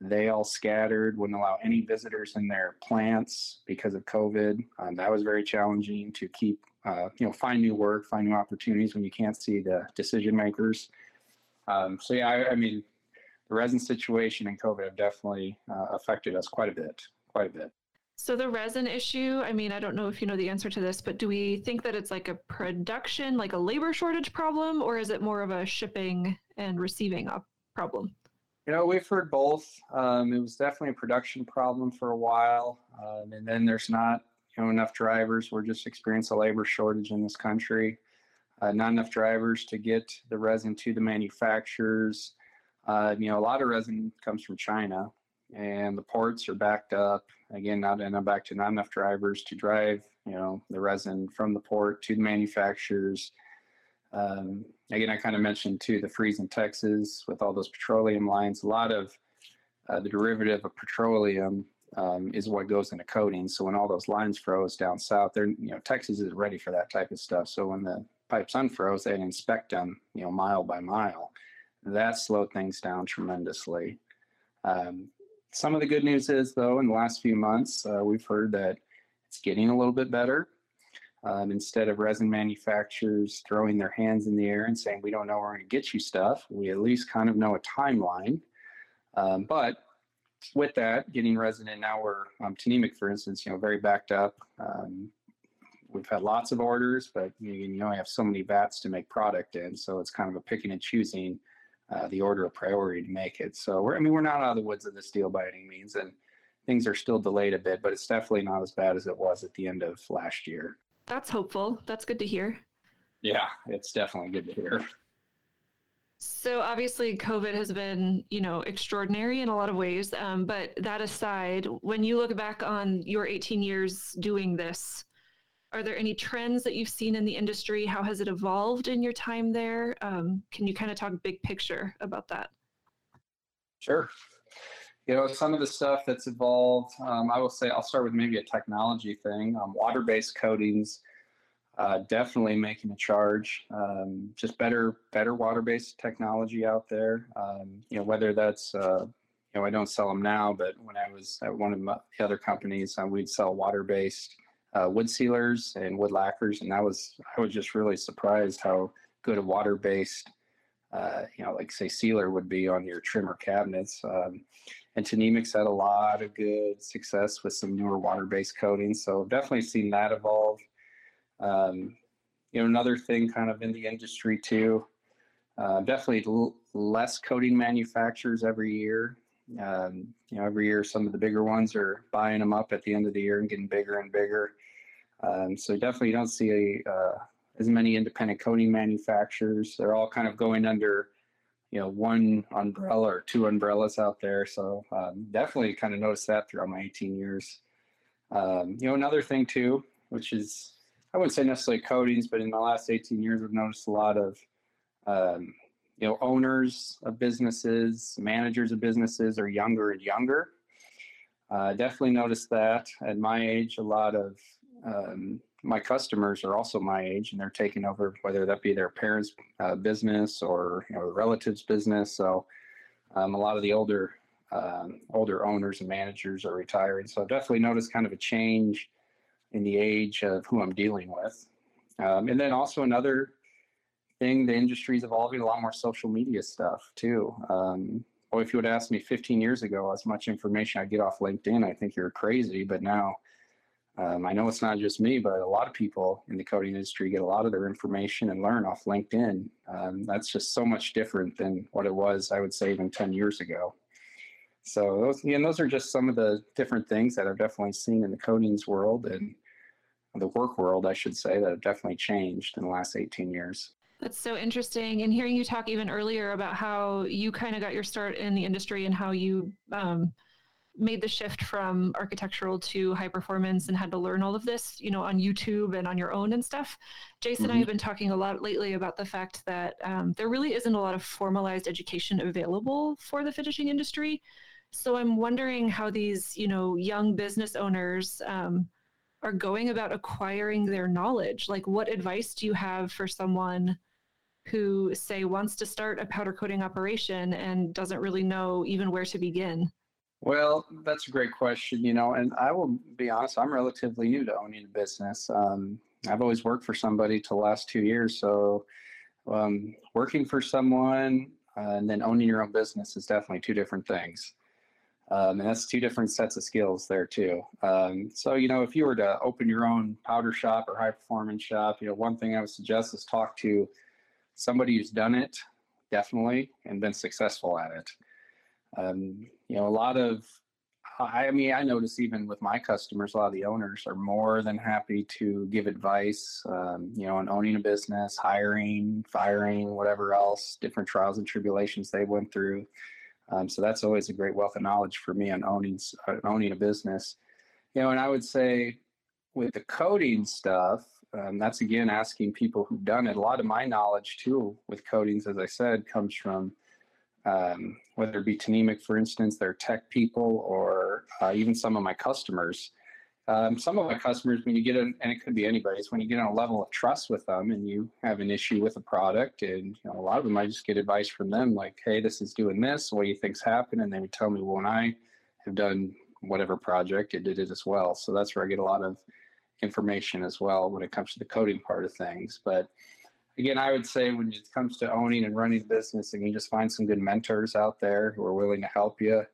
they all scattered, wouldn't allow any visitors in their plants because of COVID. Um, that was very challenging to keep, uh, you know, find new work, find new opportunities when you can't see the decision makers. Um, so yeah, I, I mean, the resin situation and COVID have definitely uh, affected us quite a bit, quite a bit. So the resin issue, I mean, I don't know if you know the answer to this, but do we think that it's like a production, like a labor shortage problem, or is it more of a shipping and receiving problem? You know, we've heard both. Um, it was definitely a production problem for a while, um, and then there's not you know enough drivers. We're just experiencing a labor shortage in this country. Uh, not enough drivers to get the resin to the manufacturers. Uh, you know, a lot of resin comes from China, and the ports are backed up. Again, not and I'm back to not enough drivers to drive, you know, the resin from the port to the manufacturers. Um, again, I kind of mentioned too the freeze in Texas with all those petroleum lines. A lot of uh, the derivative of petroleum um, is what goes into coating. So when all those lines froze down south, they're you know Texas is ready for that type of stuff. So when the pipes unfroze, they'd inspect them, you know, mile by mile that slowed things down tremendously. Um, some of the good news is, though, in the last few months, uh, we've heard that it's getting a little bit better. Um, instead of resin manufacturers throwing their hands in the air and saying, we don't know where we're going to get you stuff, we at least kind of know a timeline. Um, but with that, getting resin in now, we're, um, Tnemec, for instance, you know, very backed up. Um, we've had lots of orders, but you, you only have so many vats to make product in. So it's kind of a picking and choosing uh, the order of priority to make it. So we're, I mean, we're not out of the woods of this deal by any means, and things are still delayed a bit, but it's definitely not as bad as it was at the end of last year. That's hopeful. That's good to hear. Yeah, it's definitely good to hear. So obviously, COVID has been, you know, extraordinary in a lot of ways. Um, but that aside, when you look back on your 18 years doing this, are there any trends that you've seen in the industry? How has it evolved in your time there? Um, can you kind of talk big picture about that? Sure. You know, some of the stuff that's evolved, um, I will say, I'll start with maybe a technology thing. Um, water based coatings, uh, definitely making a charge. Um, just better, better water based technology out there. Um, you know, whether that's, uh, you know, I don't sell them now, but when I was at one of the other companies, uh, we'd sell water based uh, wood sealers and wood lacquers, and that was I was just really surprised how good a water based, uh, you know, like say sealer would be on your trimmer cabinets. Um, and Tnemec's had a lot of good success with some newer water-based coatings. So definitely seen that evolve. Um, you know, another thing kind of in the industry too, uh, definitely l- less coating manufacturers every year. Um, you know, every year some of the bigger ones are buying them up at the end of the year and getting bigger and bigger. Um, so definitely don't see a, uh, as many independent coating manufacturers. They're all kind of going under you know one umbrella or two umbrellas out there so um, definitely kind of noticed that throughout my 18 years um, you know another thing too which is i wouldn't say necessarily coatings but in the last 18 years i've noticed a lot of um, you know owners of businesses managers of businesses are younger and younger. Uh, definitely noticed that at my age a lot of um, my customers are also my age and they're taking over whether that be their parents uh, business or you know relatives business. So um, a lot of the older um, older owners and managers are retiring. So i've definitely noticed kind of a change in the age of who i'm dealing with. Um, and then also another thing the industry is evolving a lot more social media stuff too um, well, if you would ask me 15 years ago as much information i get off linkedin i think you're crazy but now um, I know it's not just me, but a lot of people in the coating industry get a lot of their information and learn off LinkedIn. Um, that's just so much different than what it was, I would say, even 10 years ago. So those, again, those are just some of the different things that I've definitely seen in the coatings world and the work world, I should say, that have definitely changed in the last 18 years. That's so interesting. And hearing you talk even earlier about how you kind of got your start in the industry and how you um, – made the shift from architectural to high performance and had to learn all of this, you know, on YouTube and on your own and stuff. Jason mm-hmm. and I mm-hmm. have been talking a lot lately about the fact that um, there really isn't a lot of formalized education available for the finishing industry. So I'm wondering how these, you know, young business owners um, are going about acquiring their knowledge. Like, what advice do you have for someone? Who say wants to start a powder coating operation and doesn't really know even where to begin well, that's a great question, you know, and I will be honest, I'm relatively new to owning a business. Um, I've always worked for somebody to last two years. So um, working for someone uh, and then owning your own business is definitely two different things. Um, and that's two different sets of skills there too. Um, so, you know, if you were to open your own powder shop or high performance shop, you know, one thing I would suggest is talk to somebody who's done it definitely and been successful at it. Um, you know, a lot of, I mean, I notice even with my customers, a lot of the owners are more than happy to give advice, um, you know, on owning a business, hiring, firing, whatever else, different trials and tribulations they went through. Um, so that's always a great wealth of knowledge for me on owning owning a business. You know, and I would say with the coating stuff, um, that's again asking people who've done it. A lot of my knowledge too with coatings, as I said, comes from um, whether it be Tnemec, for instance, their tech people, or uh, even some of my customers. Um, some of my customers, when you get in, and it could be anybody's, when you get on a level of trust with them and you have an issue with a product, and you know, a lot of them, I just get advice from them, like, "Hey, this is doing this. What do you think's happened?" And they would tell me, "Well, when I have done whatever project, it did it as well." So that's where I get a lot of information as well when it comes to the coating part of things. But again, I would say when it comes to owning and running a business, and you just find some good mentors out there who are willing to help you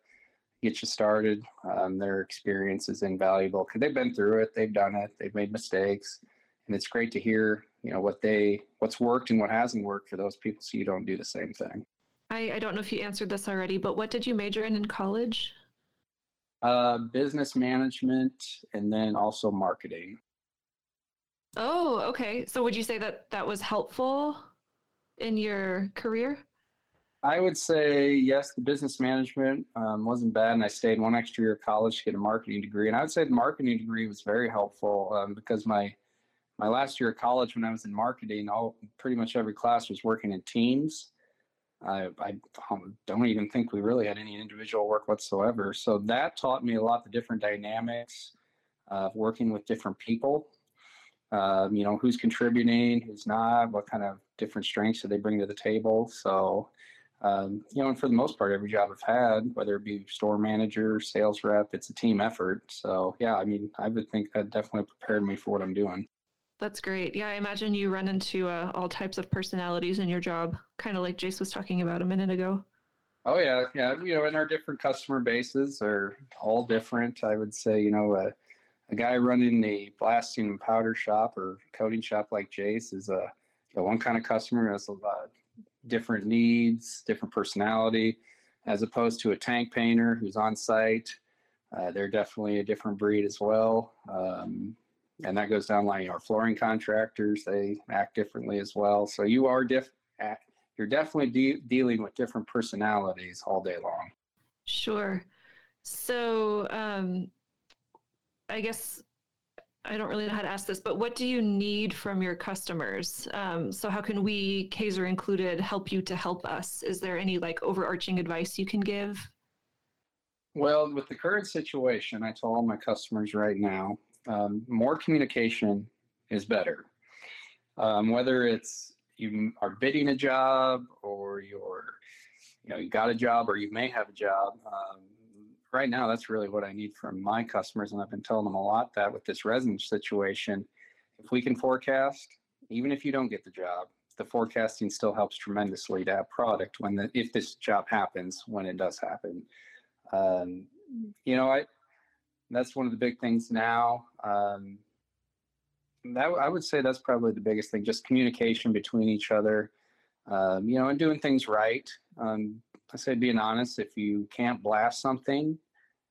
get you started. Um, their experience is invaluable because they've been through it, they've done it, they've made mistakes, and it's great to hear you know what they what's worked and what hasn't worked for those people, so you don't do the same thing. I, I don't know if you answered this already, but what did you major in in college? Uh, business management and then also marketing. Oh, okay. So would you say that that was helpful in your career? I would say yes. The business management um, wasn't bad, and I stayed one extra year of college to get a marketing degree. And I would say the marketing degree was very helpful um, because my my last year of college, when I was in marketing, all pretty much every class was working in teams. I, I don't even think we really had any individual work whatsoever. So that taught me a lot the different dynamics of working with different people um, you know, who's contributing, who's not, what kind of different strengths do they bring to the table. So, um, you know, and for the most part, every job I've had, whether it be store manager, sales rep, it's a team effort. So, yeah, I mean, I would think that definitely prepared me for what I'm doing. That's great. Yeah, I imagine you run into uh, all types of personalities in your job, kind of like Jace was talking about a minute ago. Oh yeah, yeah. You know, and our different customer bases are all different. I would say, you know, a, a guy running the blasting and powder shop or coating shop like Jace is a you know, one kind of customer has a lot different needs, different personality, as opposed to a tank painter who's on site. Uh, they're definitely a different breed as well. Um, and that goes down like our flooring contractors, they act differently as well. So you are diff, you're definitely de- dealing with different personalities all day long. Sure. So, um, I guess I don't really know how to ask this, but what do you need from your customers? Um, so, how can we, Kaiser included, help you to help us? Is there any like overarching advice you can give? Well, with the current situation, I tell all my customers right now, um, more communication is better. Um, whether it's you are bidding a job or you're you know you got a job or you may have a job um, right now that's really what i need from my customers and i've been telling them a lot that with this resin situation if we can forecast even if you don't get the job the forecasting still helps tremendously to have product when the, if this job happens when it does happen um, you know i that's one of the big things now um, that I would say that's probably the biggest thing, just communication between each other, um, you know, and doing things right. Um, I say being honest. If you can't blast something,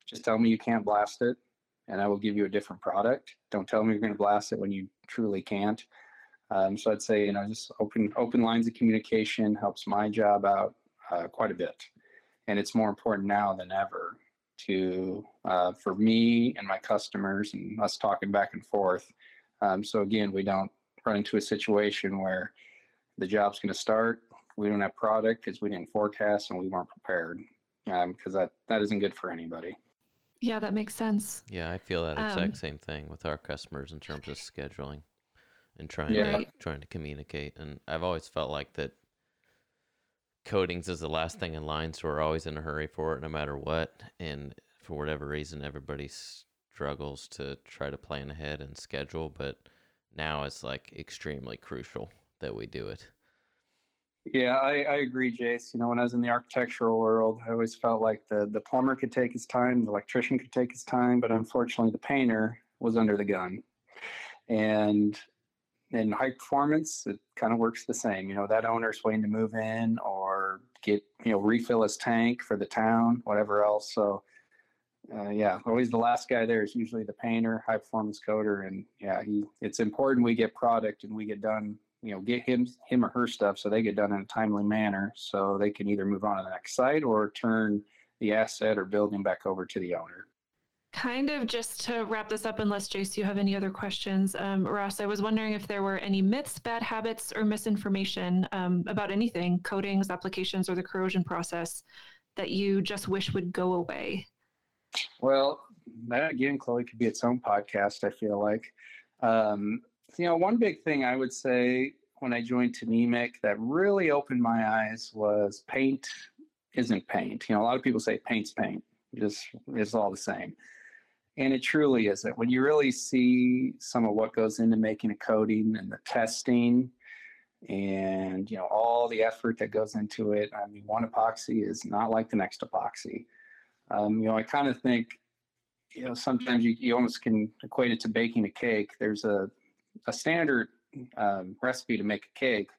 just tell me you can't blast it, and I will give you a different product. Don't tell me you're going to blast it when you truly can't. Um, so I'd say you know just open open lines of communication helps my job out uh, quite a bit, and it's more important now than ever to uh, for me and my customers and us talking back and forth um, so again, we don't run into a situation where the job's going to start. We don't have product because we didn't forecast and we weren't prepared because um, that, that isn't good for anybody. Yeah, that makes sense. Yeah, I feel that exact um, same thing with our customers in terms of scheduling and trying yeah. to trying to communicate. And I've always felt like that coatings is the last thing in line, so we're always in a hurry for it, no matter what. And for whatever reason, everybody struggles to try to plan ahead and schedule, but now it's like extremely crucial that we do it. Yeah, I, I agree, Jace. You know, when I was in the architectural world, I always felt like the, the plumber could take his time, the electrician could take his time, but unfortunately, the painter was under the gun. And in high performance, it kind of works the same. You know, that owner's waiting to move in or get, you know, refill his tank for the town, whatever else. So uh, yeah, always the last guy there is usually the painter, high performance coder, and yeah, he. It's important we get product and we get done. You know, get him him or her stuff so they get done in a timely manner, so they can either move on to the next site or turn the asset or building back over to the owner. Kind of just to wrap this up, unless Jace, you have any other questions. Um, Ross, I was wondering if there were any myths, bad habits, or misinformation um, about anything, coatings, applications, or the corrosion process that you just wish would go away. Well, that again, Chloe, could be its own podcast, I feel like. Um, you know, one big thing I would say when I joined Tnemec that really opened my eyes was paint isn't paint. You know, a lot of people say paint's paint, just it's all the same. And it truly isn't. When you really see some of what goes into making a coating and the testing and you know all the effort that goes into it, I mean, one epoxy is not like the next epoxy. Um, you know, I kind of think, you know, sometimes you, you almost can equate it to baking a cake. There's a, a standard um, recipe to make a cake,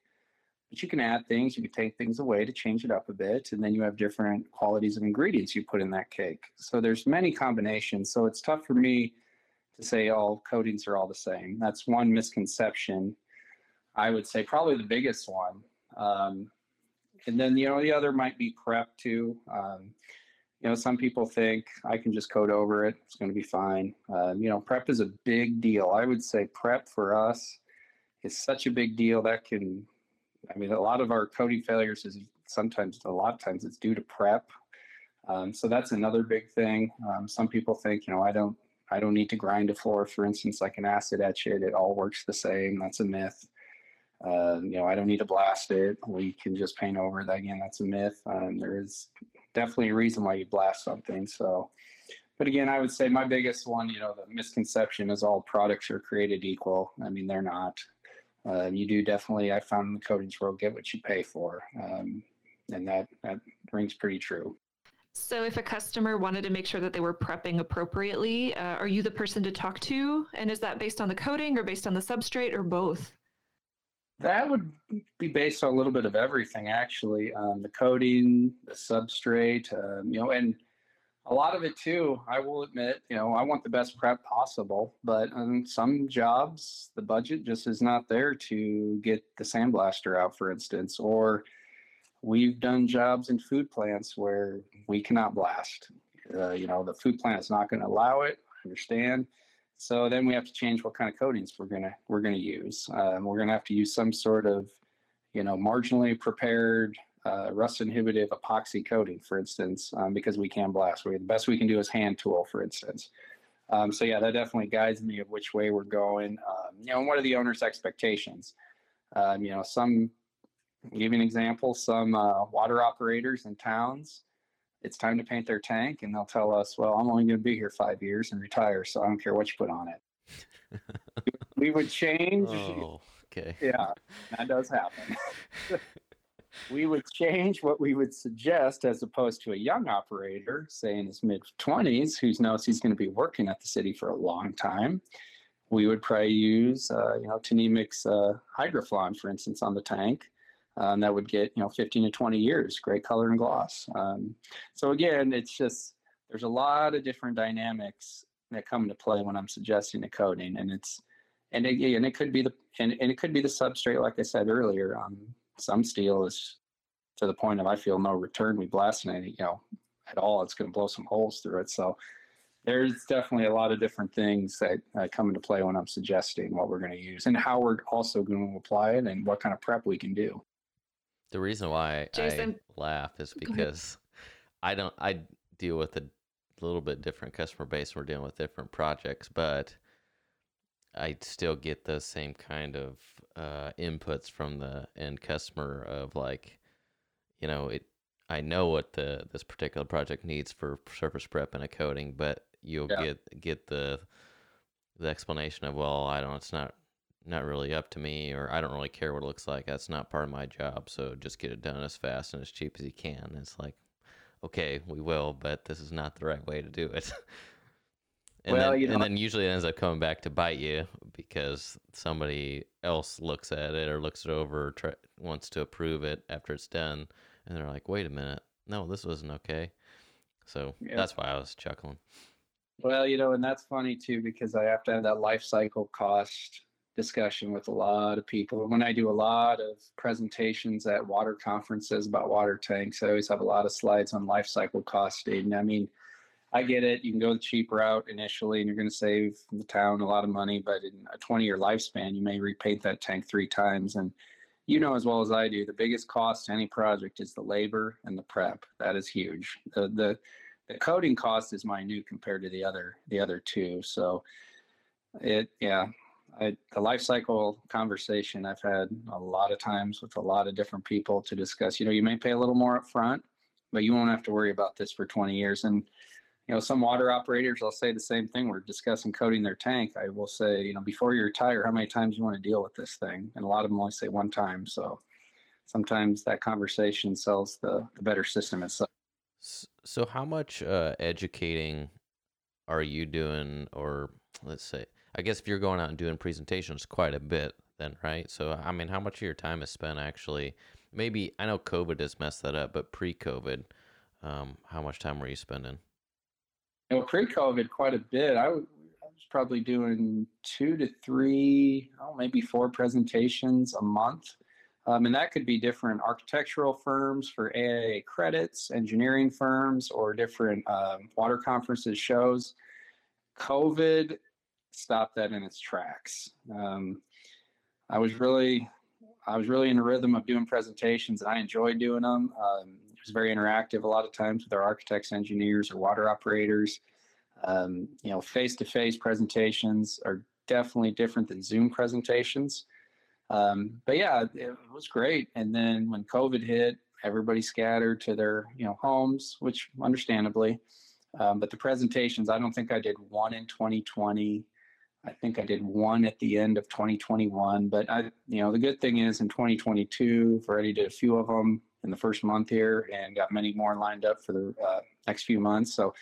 but you can add things, you can take things away to change it up a bit, and then you have different qualities of ingredients you put in that cake. So there's many combinations. So it's tough for me to say all coatings are all the same. That's one misconception. I would say probably the biggest one. Um, and then you know the other might be prep too. Um, you know, some people think I can just code over it. It's going to be fine. Uh, you know, prep is a big deal. I would say prep for us is such a big deal that can, I mean, a lot of our coating failures is sometimes, a lot of times it's due to prep. Um, so that's another big thing. Um, some people think, you know, I don't, I don't need to grind a floor, for instance, like an acid etch it. It all works the same. That's a myth. Uh, you know, I don't need to blast it. We can just paint over it. Again, that's a myth. Um, there is definitely a reason why you blast something. So, but again, I would say my biggest one, you know, the misconception is all products are created equal. I mean, they're not. Uh, you do definitely, I found in the coatings world, get what you pay for. Um, and that, that rings pretty true. So, if a customer wanted to make sure that they were prepping appropriately, uh, are you the person to talk to? And is that based on the coating or based on the substrate or both? That would be based on a little bit of everything, actually. Um, the coating, the substrate, um, you know, and a lot of it too. I will admit, you know, I want the best prep possible, but on some jobs, the budget just is not there to get the sandblaster out, for instance. Or we've done jobs in food plants where we cannot blast. Uh, you know, the food plant is not going to allow it. I Understand? So then we have to change what kind of coatings we're gonna we're gonna use. Um, we're gonna have to use some sort of, you know, marginally prepared uh, rust inhibitive epoxy coating, for instance, um, because we can blast. We, the best we can do is hand tool, for instance. Um, so yeah, that definitely guides me of which way we're going. Um, you know, and what are the owner's expectations? Um, you know, some I'll give you an example. Some uh, water operators in towns it's time to paint their tank and they'll tell us, well, I'm only going to be here five years and retire, so I don't care what you put on it. we would change. Oh, okay. Yeah, that does happen. we would change what we would suggest as opposed to a young operator, say in his mid 20s, who knows he's going to be working at the city for a long time. We would probably use, uh, you know, Tnemec's uh, Hydroflon, for instance, on the tank um, that would get you know 15 to 20 years great color and gloss um, so again it's just there's a lot of different dynamics that come into play when i'm suggesting the coating and it's and it, and it could be the and, and it could be the substrate like i said earlier um, some steel is to the point of i feel no return we blast it you know at all it's going to blow some holes through it so there's definitely a lot of different things that uh, come into play when I'm suggesting what we're going to use and how we're also going to apply it and what kind of prep we can do. The reason why Jason. I laugh is because I don't. I deal with a little bit different customer base. We're dealing with different projects, but I still get the same kind of uh, inputs from the end customer of like, you know, it. I know what the this particular project needs for surface prep and a coating, but you'll yeah. get get the the explanation of well, I don't. It's not not really up to me or I don't really care what it looks like. That's not part of my job. So just get it done as fast and as cheap as you can. It's like, okay, we will, but this is not the right way to do it. and well, then, you know, and then usually it ends up coming back to bite you because somebody else looks at it or looks it over, try, wants to approve it after it's done, and they're like, "Wait a minute, no, this wasn't okay." So yeah. that's why I was chuckling. Well, you know, and that's funny too because I have to have that life cycle cost discussion with a lot of people. When I do a lot of presentations at water conferences about water tanks, I always have a lot of slides on life cycle costing. I mean, I get it. You can go the cheap route initially and you're going to save the town a lot of money, but in a 20 year lifespan, you may repaint that tank three times. And you know as well as I do, the biggest cost to any project is the labor and the prep. That is huge. The, the, the coating cost is minute compared to the other the other two. So it yeah, I, the life cycle conversation I've had a lot of times with a lot of different people to discuss. You know, you may pay a little more up front, but you won't have to worry about this for 20 years. And you know, some water operators, I'll say the same thing. We're discussing coating their tank. I will say, you know, before you retire, how many times you want to deal with this thing? And a lot of them only say one time. So sometimes that conversation sells the, the better system itself. So, how much uh, educating are you doing, or let's say, I guess if you're going out and doing presentations quite a bit, then right. So I mean, how much of your time is spent actually? Maybe I know COVID has messed that up, but pre-COVID, um, how much time were you spending? Know, pre-COVID, quite a bit. I, w- I was probably doing two to three, oh, maybe four presentations a month. Um, and that could be different architectural firms for AIA credits, engineering firms, or different um, water conferences, shows. COVID stopped that in its tracks. Um, I was really, I was really in a rhythm of doing presentations, and I enjoyed doing them. Um, very interactive a lot of times with our architects, engineers, or water operators. Um, you know, face-to-face presentations are definitely different than Zoom presentations. Um, but yeah, it was great. And then when COVID hit, everybody scattered to their you know homes, which understandably. Um, but the presentations, I don't think I did one in 2020. I think I did one at the end of 2021. But I, you know, the good thing is in 2022, I've already did a few of them in the first month here, and got many more lined up for the uh, next few months. So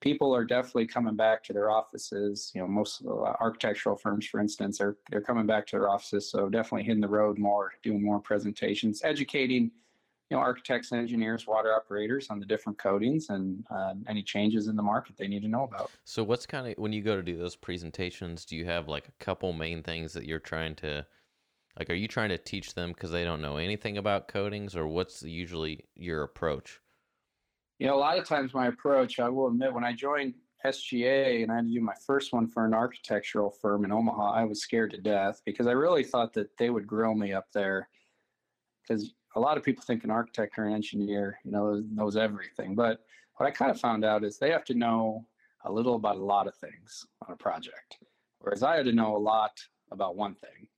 people are definitely coming back to their offices. You know, most uh, architectural firms, for instance, are they're coming back to their offices. So definitely hitting the road more, doing more presentations, educating you know architects and engineers water operators on the different coatings and uh, any changes in the market they need to know about so what's kind of when you go to do those presentations do you have like a couple main things that you're trying to like are you trying to teach them because they don't know anything about coatings or what's usually your approach you know a lot of times my approach i will admit when i joined sga and i had to do my first one for an architectural firm in omaha i was scared to death because i really thought that they would grill me up there because a lot of people think an architect or an engineer, you know, knows everything. But what I kind of found out is they have to know a little about a lot of things on a project, whereas I had to know a lot about one thing.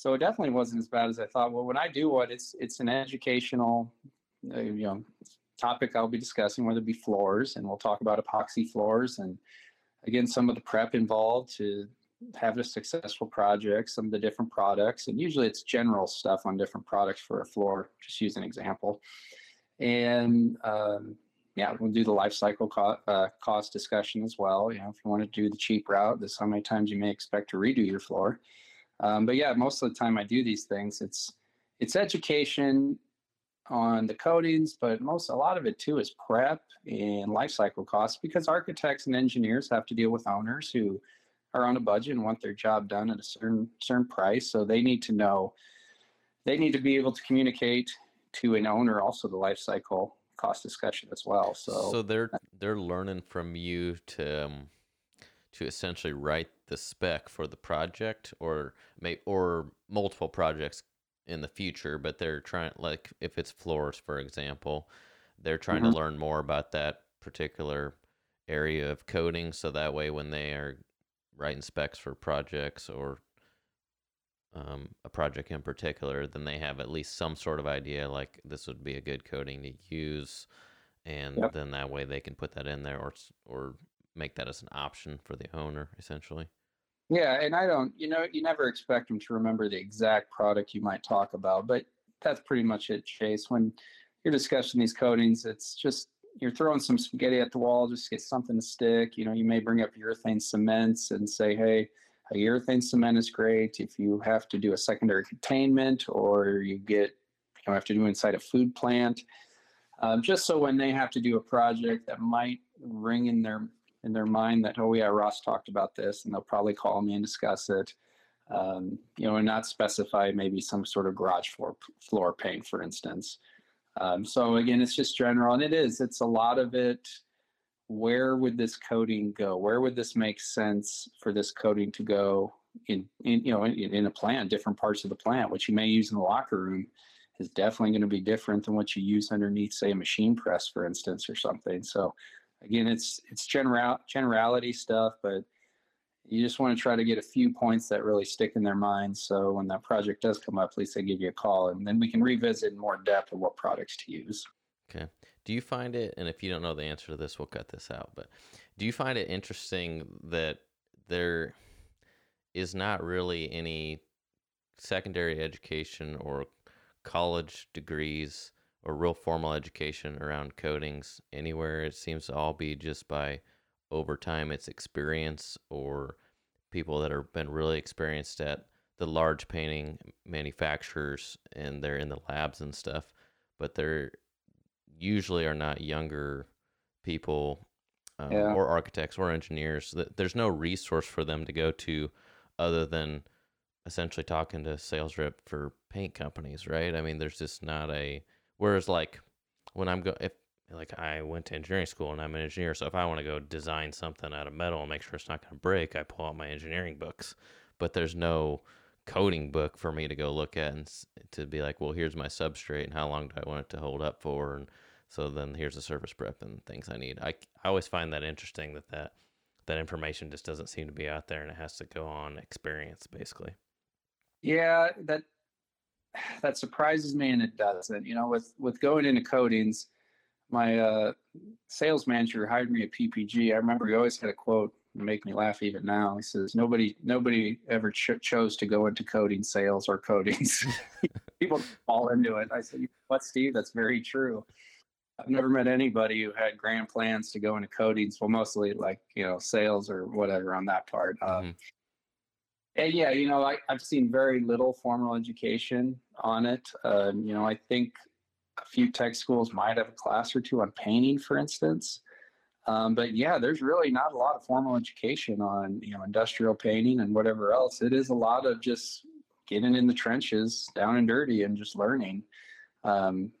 So it definitely wasn't as bad as I thought. Well, when I do what it's it's an educational, uh, you know, topic I'll be discussing, whether it be floors, and we'll talk about epoxy floors and again some of the prep involved to have a successful project, some of the different products, and usually it's general stuff on different products for a floor. Just use an example, and um, yeah, we'll do the life cycle co- uh, cost discussion as well. You know, if you want to do the cheap route, this how many times you may expect to redo your floor. Um, but yeah, most of the time I do these things. It's it's education on the coatings, but most a lot of it too is prep and life cycle costs because architects and engineers have to deal with owners who are on a budget and want their job done at a certain certain price. So they need to know, they need to be able to communicate to an owner also the life cycle cost discussion as well. So so they're they're learning from you to um, to essentially write the spec for the project or may or multiple projects in the future, but they're trying like if it's floors for example, they're trying mm-hmm. to learn more about that particular area of coating so that way when they are writing specs for projects or um, a project in particular, then they have at least some sort of idea like this would be a good coating to use, and yep. then that way they can put that in there or or make that as an option for the owner essentially. Yeah, and I don't, you know, you never expect them to remember the exact product you might talk about, but that's pretty much it, Chase. When you're discussing these coatings, it's just you're throwing some spaghetti at the wall, just get something to stick. You know, you may bring up urethane cements and say, hey, a urethane cement is great. If you have to do a secondary containment or you get, you know, have to do inside a food plant, um, just so when they have to do a project that might ring in their in their mind that oh yeah Ross talked about this and they'll probably call me and discuss it. Um, you know, and not specify maybe some sort of garage floor floor paint, for instance. Um, so again, it's just general, and it is. It's a lot of it. Where would this coating go? Where would this make sense for this coating to go in, in you know, in, in a plant, different parts of the plant, which you may use in the locker room, is definitely going to be different than what you use underneath, say, a machine press, for instance, or something. So again, it's it's general generality stuff, but you just want to try to get a few points that really stick in their minds. So when that project does come up, at least they give you a call, and then we can revisit in more depth of what products to use. Okay. Do you find it, and if you don't know the answer to this, we'll cut this out, but do you find it interesting that there is not really any secondary education or college degrees or real formal education around coatings anywhere? It seems to all be just by over time it's experience or people that have been really experienced at the large painting manufacturers and they're in the labs and stuff but they're usually are not younger people um, yeah. or architects or engineers there's no resource for them to go to other than essentially talking to sales rep for paint companies right i mean there's just not a whereas like when i'm go if like I went to engineering school and I'm an engineer, so if I want to go design something out of metal and make sure it's not going to break, I pull out my engineering books. But there's no coating book for me to go look at and to be like, well, here's my substrate and how long do I want it to hold up for, and so then here's the surface prep and things I need. I, I always find that interesting that, that that information just doesn't seem to be out there and it has to go on experience basically. Yeah, that that surprises me and it doesn't. You know, with with going into coatings my uh, sales manager hired me at PPG. I remember he always had a quote make me laugh even now. He says, "Nobody, nobody ever ch- chose to go into coating sales or coatings." people fall into it. I said, "What, Steve? That's very true." I've never met anybody who had grand plans to go into coatings. Well, mostly like you know sales or whatever on that part. Um, Mhm. And yeah, you know, I, I've seen very little formal education on it. Um, you know, I think a few tech schools might have a class or two on painting, for instance. Um, but yeah, there's really not a lot of formal education on you know industrial painting and whatever else. It is a lot of just getting in the trenches, down and dirty, and just learning. Um,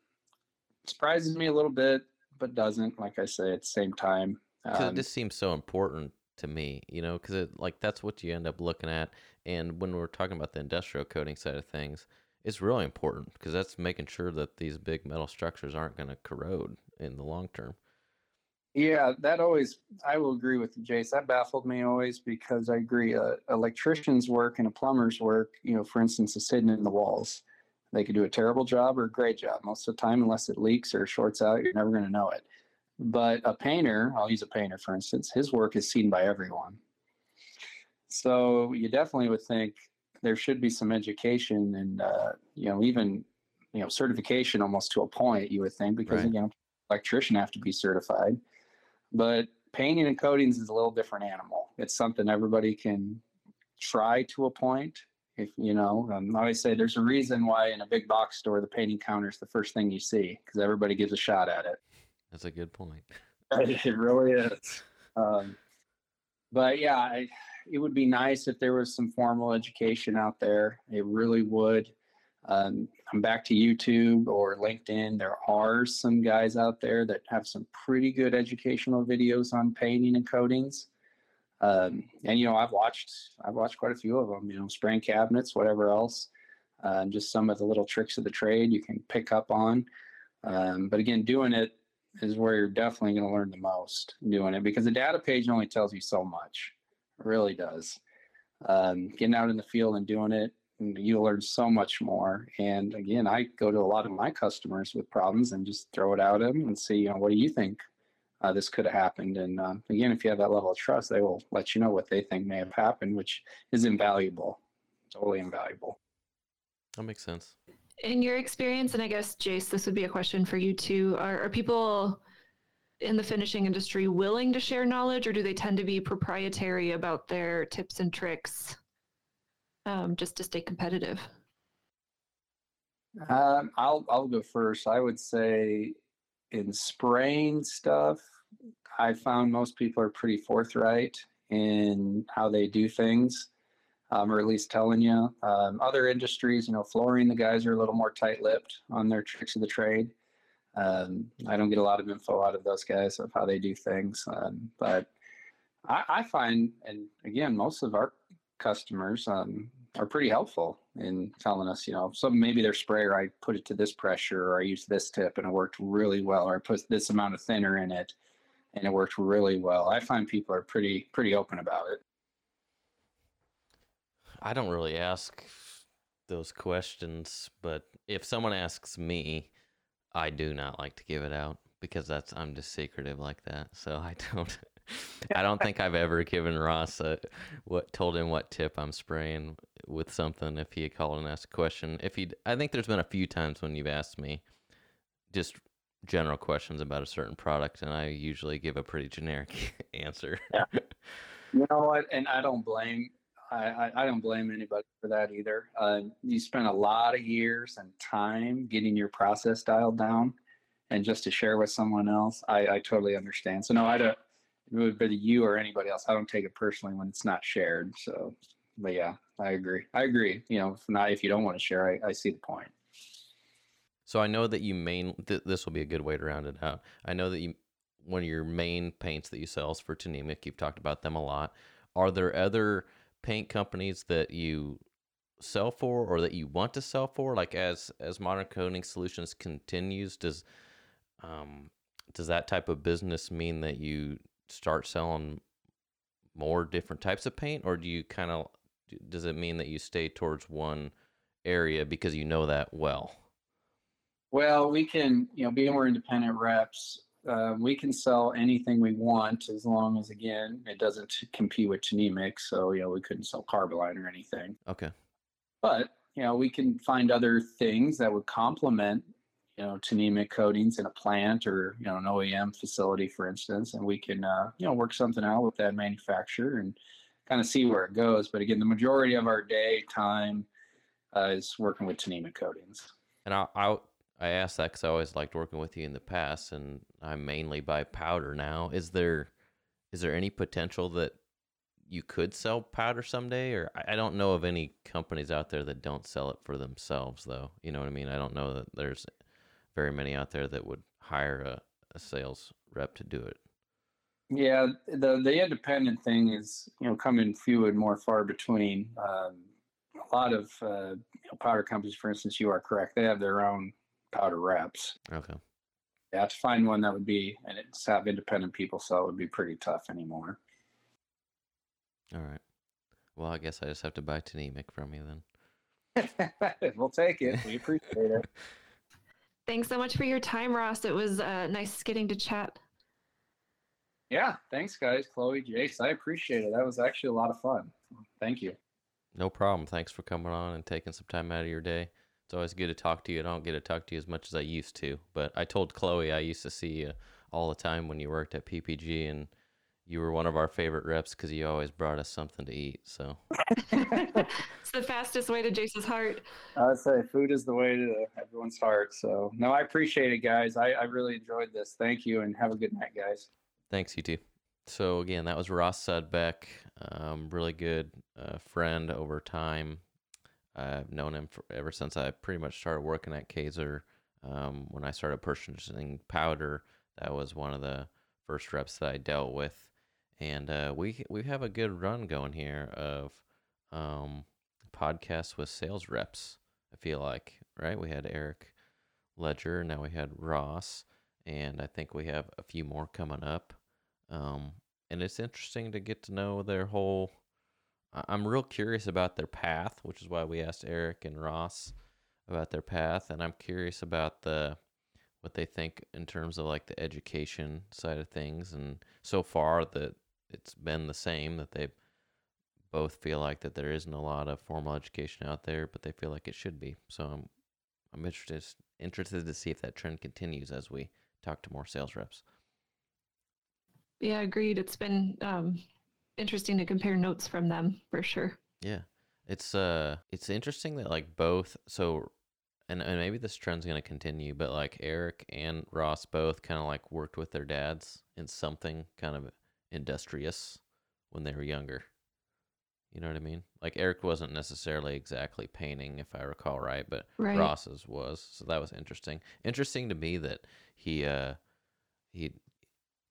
surprises me a little bit, but doesn't. Like I say, at the same time, um, it just seems so important to me you know because it like that's what you end up looking at and when we're talking about the industrial coating side of things it's really important because that's making sure that these big metal structures aren't going to corrode in the long term Yeah, that always, I will agree with you, Jace. That baffled me always because I agree. Uh, electrician's work and a plumber's work, you know, for instance, is hidden in the walls. They could do a terrible job or a great job. Most of the time, unless it leaks or shorts out, you're never going to know it. But a painter, I'll use a painter for instance, his work is seen by everyone. So you definitely would think there should be some education and, uh, you know, even, you know, certification almost to a point, you would think, because, Right. you know, electrician have to be certified but painting and coatings is a little different animal. It's something everybody can try to a point. If you know, um, I always say there's a reason why in a big box store the painting counter is the first thing you see because everybody gives a shot at it. That's a good point It really is. Um, but yeah, I, it would be nice if there was some formal education out there. It really would. Um, I'm back to YouTube or LinkedIn. There are some guys out there that have some pretty good educational videos on painting and coatings. Um, and you know, I've watched I've watched quite a few of them. You know, spraying cabinets, whatever else. Um, just some of the little tricks of the trade you can pick up on. Um, but again, doing it is where you're definitely going to learn the most doing it because the data page only tells you so much. It really does. Um, getting out in the field and doing it, you learn so much more. And again, I go to a lot of my customers with problems and just throw it out at them and see, you know, what do you think uh, this could have happened? And um, again, if you have that level of trust, they will let you know what they think may have happened, which is invaluable, totally invaluable. that makes sense In your experience, and I guess Jace, this would be a question for you too. Are, are people in the finishing industry willing to share knowledge, or do they tend to be proprietary about their tips and tricks, um, just to stay competitive? Um, I'll I'll go first. I would say in spraying stuff, I found most people are pretty forthright in how they do things, um, or at least telling you. Um, other industries, you know, flooring, the guys are a little more tight-lipped on their tricks of the trade. Um, I don't get a lot of info out of those guys of how they do things, um, but I, I find, and again, most of our customers um, are pretty helpful in telling us, you know, some maybe their sprayer, I put it to this pressure, or I used this tip and it worked really well, or I put this amount of thinner in it and it worked really well. I find people are pretty pretty open about it. I don't really ask those questions, but if someone asks me, I do not like to give it out because that's I'm just secretive like that. So I don't I don't think I've ever given Ross a, what told him what tip I'm spraying with something if he had called and asked a question. If he I think there's been a few times when you've asked me just general questions about a certain product and I usually give a pretty generic answer. Yeah. You know what? And I don't blame I, I, don't blame anybody for that either. Uh, you spend a lot of years and time getting your process dialed down, and just to share with someone else, I, I totally understand. So no, I don't. It would be you or anybody else. I don't take it personally when it's not shared. So, but yeah, I agree. I agree. You know, if not if you don't want to share, I, I see the point. So I know that you main th- this will be a good way to round it out. I know that you one of your main paints that you sell is for Tnemec. You've talked about them a lot. Are there other paint companies that you sell for or that you want to sell for? Like as as Modern Coating Solutions continues, does um does that type of business mean that you start selling more different types of paint, or do you kind of does it mean that you stay towards one area because you know that well? Well, we can, you know, being we're independent reps, uh, we can sell anything we want as long as, again, it doesn't compete with Tnemec. So, you know, we couldn't sell Carboline or anything. Okay. But you know, we can find other things that would complement, you know, Tnemec coatings in a plant or, you know, an OEM facility, for instance, and we can, uh, you know, work something out with that manufacturer and kind of see where it goes. But again, the majority of our day time uh, is working with Tnemec coatings. And I, I, I asked that because I always liked working with you in the past, and I mainly buy powder now. Is there, is there any potential that you could sell powder someday? Or I, don't know of any companies out there that don't sell it for themselves, though. You know what I mean? I don't know that there's very many out there that would hire a, a sales rep to do it. Yeah, the the independent thing is you know coming few and more far between. Um, a lot of uh, powder companies, for instance, you are correct. They have their own powder wraps. Okay. Yeah, to find one that would be and it's have independent people sell would be pretty tough anymore. All right. Well, I guess I just have to buy Tnemec from you then. we'll take it. We appreciate it. Thanks so much for your time, Ross. It was uh, nice getting to chat. Yeah, thanks, guys. Chloe, Jace, I appreciate it. That was actually a lot of fun. Thank you. No problem. Thanks for coming on and taking some time out of your day. It's always good to talk to you. I don't get to talk to you as much as I used to, but I told Chloe I used to see you all the time when you worked at PPG, and you were one of our favorite reps because you always brought us something to eat. So it's the fastest way to Jace's heart. I'd say food is the way to everyone's heart. So no, I appreciate it, guys. I, I really enjoyed this. Thank you, and have a good night, guys. Thanks, you too. So again, that was Ross Sudbeck, um, really good uh, friend over time. I've known him for, ever since I pretty much started working at Kaiser. Um, when I started purchasing powder, that was one of the first reps that I dealt with, and uh, we we have a good run going here of um, podcasts with sales reps. I feel like right. We had Eric Ledger, now we had Ross, and I think we have a few more coming up. Um, and it's interesting to get to know their whole. I'm real curious about their path, which is why we asked Eric and Ross about their path, and I'm curious about the what they think in terms of like the education side of things. And so far, that it's been the same that they both feel like that there isn't a lot of formal education out there, but they feel like it should be. So I'm I'm interested interested to see if that trend continues as we talk to more sales reps. Yeah, agreed. It's been um, interesting to compare notes from them for sure. Yeah, it's uh, it's interesting that like both. So, and and maybe this trend's gonna continue, but like Eric and Ross both kind of like worked with their dads in something kind of industrious when they were younger. You know what I mean? Like Eric wasn't necessarily exactly painting, if I recall right, but Right. Ross's was. So that was interesting. Interesting to me that he uh he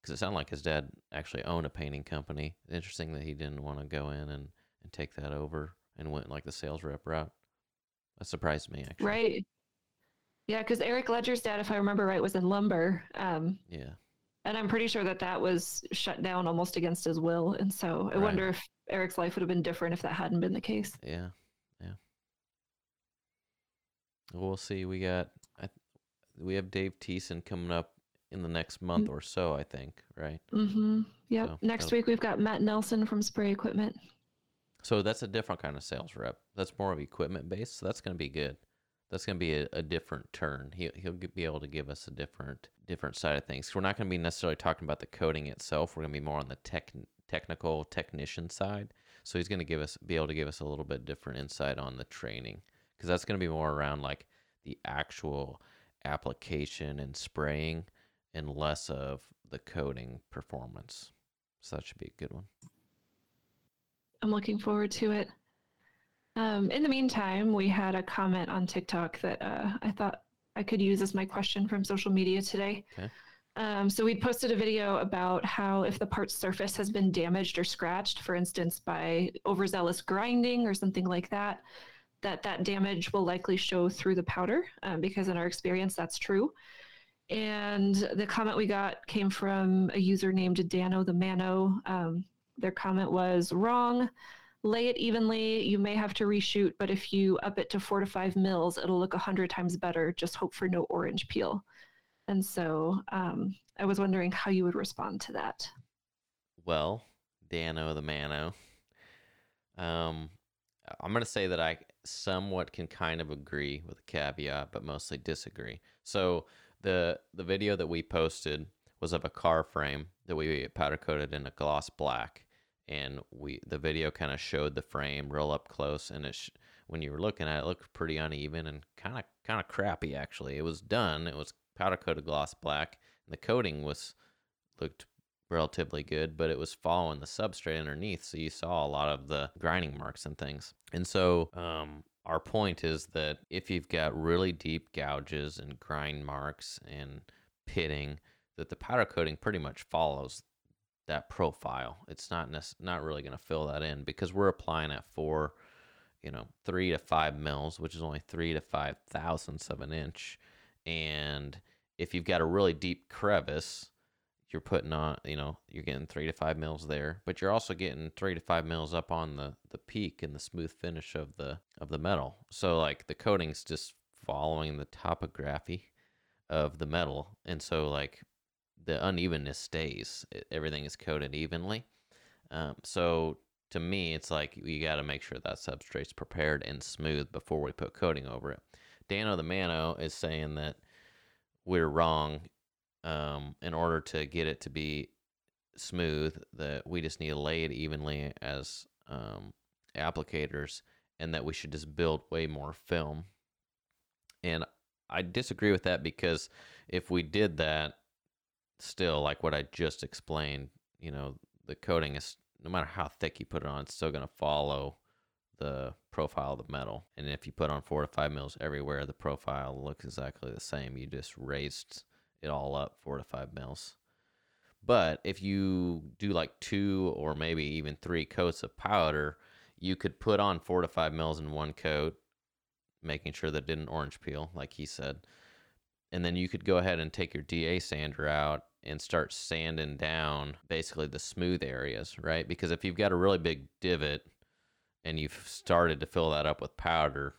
because it sounded like his dad actually owned a painting company. Interesting that he didn't want to go in and and take that over and went like the sales rep route. That surprised me actually. Right. Yeah, because Eric Ledger's dad, if I remember right, was in lumber. Um, Yeah. and I'm pretty sure that that was shut down almost against his will. And so I Right. wonder if Eric's life would have been different if that hadn't been the case. Yeah. Yeah. We'll see. We got I, we have Dave Teeson coming up in the next month or so, I think, right? Mm-hmm. Yep. So, Next week we've got Matt Nelson from Spray Equipment. So that's a different kind of sales rep. That's more of equipment based. So that's going to be good. That's going to be a, a different turn. He he'll be able to give us a different different side of things. We're not going to be necessarily talking about the coating itself. We're going to be more on the tech technical technician side. So he's going to give us be able to give us a little bit different insight on the training because that's going to be more around like the actual application and spraying and less of the coating performance. So that should be a good one. I'm looking forward to it. Um, in the meantime, we had a comment on TikTok that uh, I thought I could use as my question from social media today. Okay. Um, so we posted a video about how if the part's surface has been damaged or scratched, for instance, by overzealous grinding or something like that, that that damage will likely show through the powder um, because in our experience that's true. And the comment we got came from a user named Dano the Mano. Um, their comment was wrong. Lay it evenly. You may have to reshoot, but if you up it to four to five mils, it'll look a hundred times better. Just hope for no orange peel. And so um, I was wondering how you would respond to that. Well, Dano the Mano. Um, I'm gonna say that I somewhat can kind of agree with a caveat, but mostly disagree. So the the video that we posted was of a car frame that we powder coated in a gloss black, and we the video kind of showed the frame real up close, and it sh- when you were looking at it, it looked pretty uneven and kind of kind of crappy actually. It was done. It was powder coated gloss black, and the coating was looked relatively good, but it was following the substrate underneath, so you saw a lot of the grinding marks and things. And so, um, our point is that if you've got really deep gouges and grind marks and pitting, that the powder coating pretty much follows that profile. It's not nec- not really going to fill that in because we're applying at four, you know, three to five mils, which is only three to five thousandths of an inch. And if you've got a really deep crevice, you're putting on, you know, you're getting three to five mils there, but you're also getting three to five mils up on the the peak and the smooth finish of the of the metal. So like the coating's just following the topography of the metal, and so like the unevenness stays. Everything is coated evenly. Um, so to me, it's like you got to make sure that substrate's prepared and smooth before we put coating over it. Dano the Mano is saying that we're wrong um, in order to get it to be smooth, that we just need to lay it evenly as um, applicators, and that we should just build way more film. And I disagree with that because if we did that, still like what I just explained, you know, the coating is no matter how thick you put it on, it's still going to follow the profile of the metal. And if you put on four to five mils everywhere, the profile looks exactly the same. You just raised it all up four to five mils. But if you do like two or maybe even three coats of powder, you could put on four to five mils in one coat, making sure that didn't orange peel, like he said. And then you could go ahead and take your DA sander out and start sanding down basically the smooth areas, right? Because if you've got a really big divot and you've started to fill that up with powder,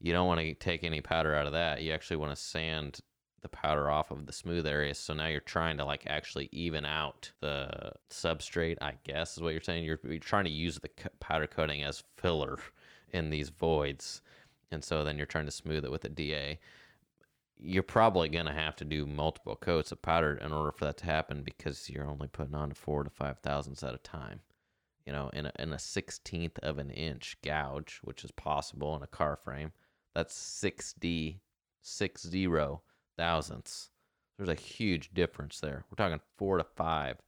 you don't want to take any powder out of that. You actually want to sand the powder off of the smooth areas. So now you're trying to like actually even out the substrate, I guess is what you're saying. You're, you're trying to use the powder coating as filler in these voids. And so then you're trying to smooth it with a DA. You're probably going to have to do multiple coats of powder in order for that to happen because you're only putting on four to five thousandths at a time. You know, in a, in a sixteenth of an inch gouge, which is possible in a car frame, that's 6D, six zero thousandths. There's a huge difference there. We're talking four to five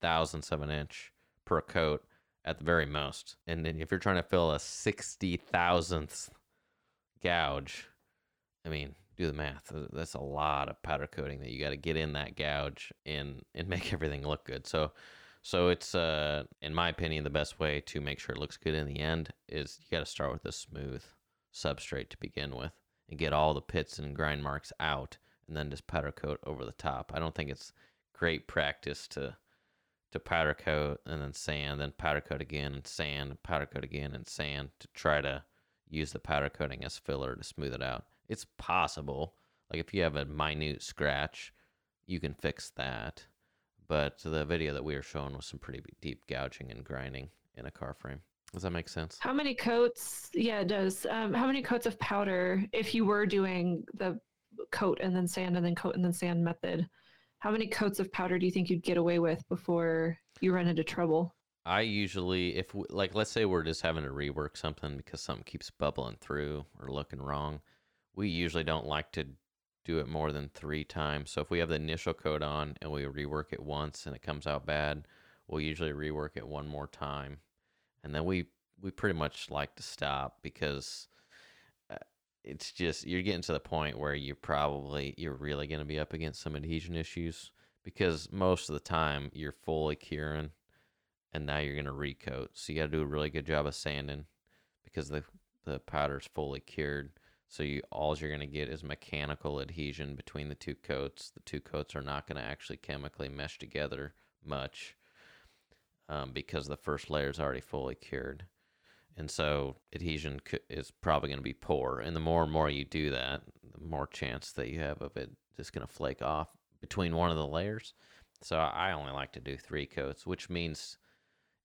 thousandths of an inch per coat at the very most. And then if you're trying to fill a 60 thousandth gouge, I mean, do the math. That's a lot of powder coating that you got to get in that gouge and and make everything look good. So so it's uh in my opinion the best way to make sure it looks good in the end is you got to start with a smooth substrate to begin with and get all the pits and grind marks out and then just powder coat over the top. I don't think it's great practice to to powder coat and then sand, then powder coat again and sand, powder coat again and sand to try to use the powder coating as filler to smooth it out. It's possible. Like if you have a minute scratch, you can fix that. But the video that we were showing was some pretty deep gouging and grinding in a car frame. Does that make sense? How many coats? Yeah, it does. Um, how many coats of powder, if you were doing the coat and then sand and then coat and then sand method, how many coats of powder do you think you'd get away with before you run into trouble? I usually, if we, like, let's say we're just having to rework something because something keeps bubbling through or looking wrong, we usually don't like to do it more than three times. So if we have the initial coat on and we rework it once and it comes out bad, we'll usually rework it one more time, and then we we pretty much like to stop because it's just you're getting to the point where you're probably you're really going to be up against some adhesion issues because most of the time you're fully curing and now you're going to recoat. So you got to do a really good job of sanding because the the powder's fully cured. So you all you're going to get is mechanical adhesion between the two coats. The two coats are not going to actually chemically mesh together much um, because the first layer is already fully cured and so adhesion is probably going to be poor. And the more and more you do that, the more chance that you have of it just going to flake off between one of the layers. So I only like to do three coats, which means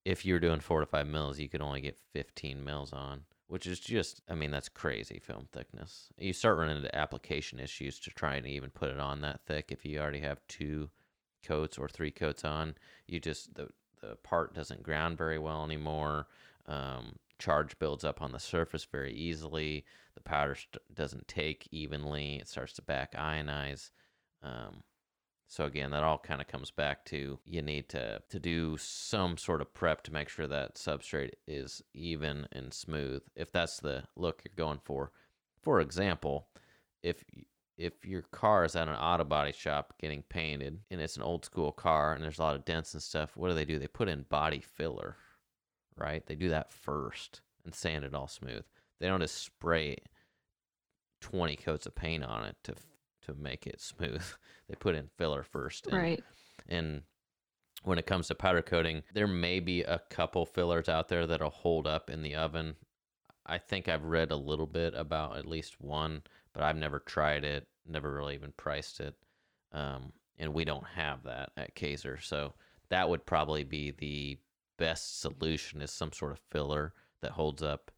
if you're doing four to five mils, you could only get 15 mils on, which is just, I mean, that's crazy film thickness. You start running into application issues to try and even put it on that thick. If you already have two coats or three coats on, you just, the, the part doesn't ground very well anymore. Um, charge builds up on the surface very easily. The powder st- doesn't take evenly. It starts to back ionize. Um, so again, that all kind of comes back to you need to to do some sort of prep to make sure that substrate is even and smooth. If that's the look you're going for. For example, if if your car is at an auto body shop getting painted and it's an old school car and there's a lot of dents and stuff, what do they do? They put in body filler, right? They do that first and sand it all smooth. They don't just spray 20 coats of paint on it to to make it smooth. they put in filler first. And, right. And when it comes to powder coating, there may be a couple fillers out there that'll hold up in the oven. I think I've read a little bit about at least one, but I've never tried it, never really even priced it. Um, and we don't have that at Kaiser. So that would probably be the best solution is some sort of filler that holds up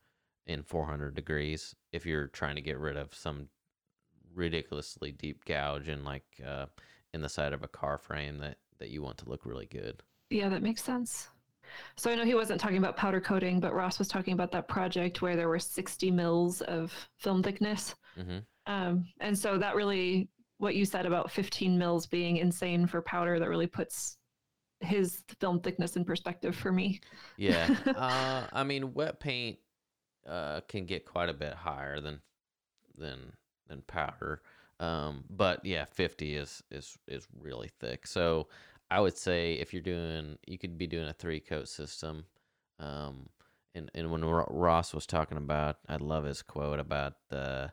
in 400 degrees if you're trying to get rid of some ridiculously deep gouge in like uh, in the side of a car frame that that you want to look really good. Yeah, that makes sense. So I know he wasn't talking about powder coating, but Ross was talking about that project where there were 60 mils of film thickness. Mm-hmm. Um, and so that really, what you said about 15 mils being insane for powder, that really puts his film thickness in perspective for me. Yeah. uh, I mean, wet paint uh, can get quite a bit higher than than than powder. Um, but yeah, 50 is is is really thick. So I would say if you're doing, you could be doing a three coat system. Um, and and when Ross was talking about, I love his quote about the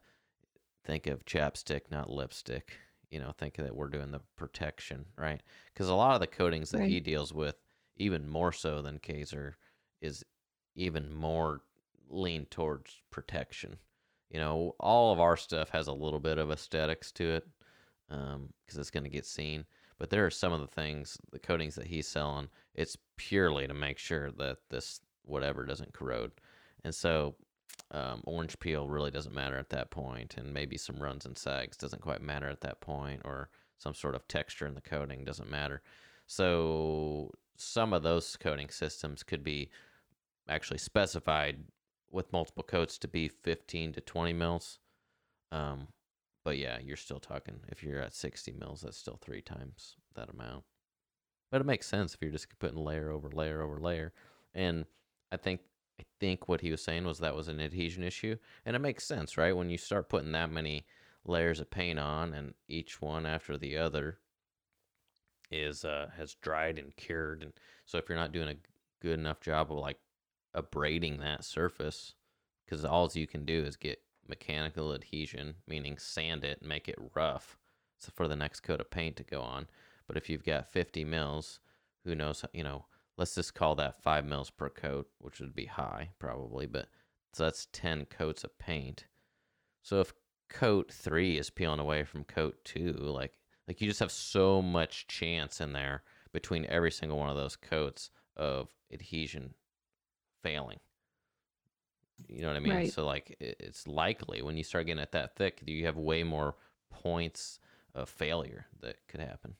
think of chapstick, not lipstick. You know, think that we're doing the protection, right? Because a lot of the coatings that right. he deals with, even more so than Kaiser, is even more lean towards protection you know, all of our stuff has a little bit of aesthetics to it because um, it's going to get seen. But there are some of the things, the coatings that he's selling, it's purely to make sure that this whatever doesn't corrode. And so um, orange peel really doesn't matter at that point, and maybe some runs and sags doesn't quite matter at that point, or some sort of texture in the coating doesn't matter. So some of those coating systems could be actually specified with multiple coats to be 15 to 20 mils. Um, but yeah, you're still talking, if you're at 60 mils, that's still three times that amount. But it makes sense if you're just putting layer over layer over layer. And I think I think what he was saying was that was an adhesion issue. And it makes sense, right? When you start putting that many layers of paint on and each one after the other is uh has dried and cured and so if you're not doing a good enough job of like abrading that surface because all you can do is get mechanical adhesion, meaning sand it make it rough so for the next coat of paint to go on. But if you've got 50 mils, who knows, you know, let's just call that 5 mils per coat, which would be high probably, but so that's 10 coats of paint. So if coat 3 is peeling away from coat 2, like like you just have so much chance in there between every single one of those coats of adhesion failing. You know what I mean? Right. So like it's likely when you start getting it that thick, you have way more points of failure that could happen.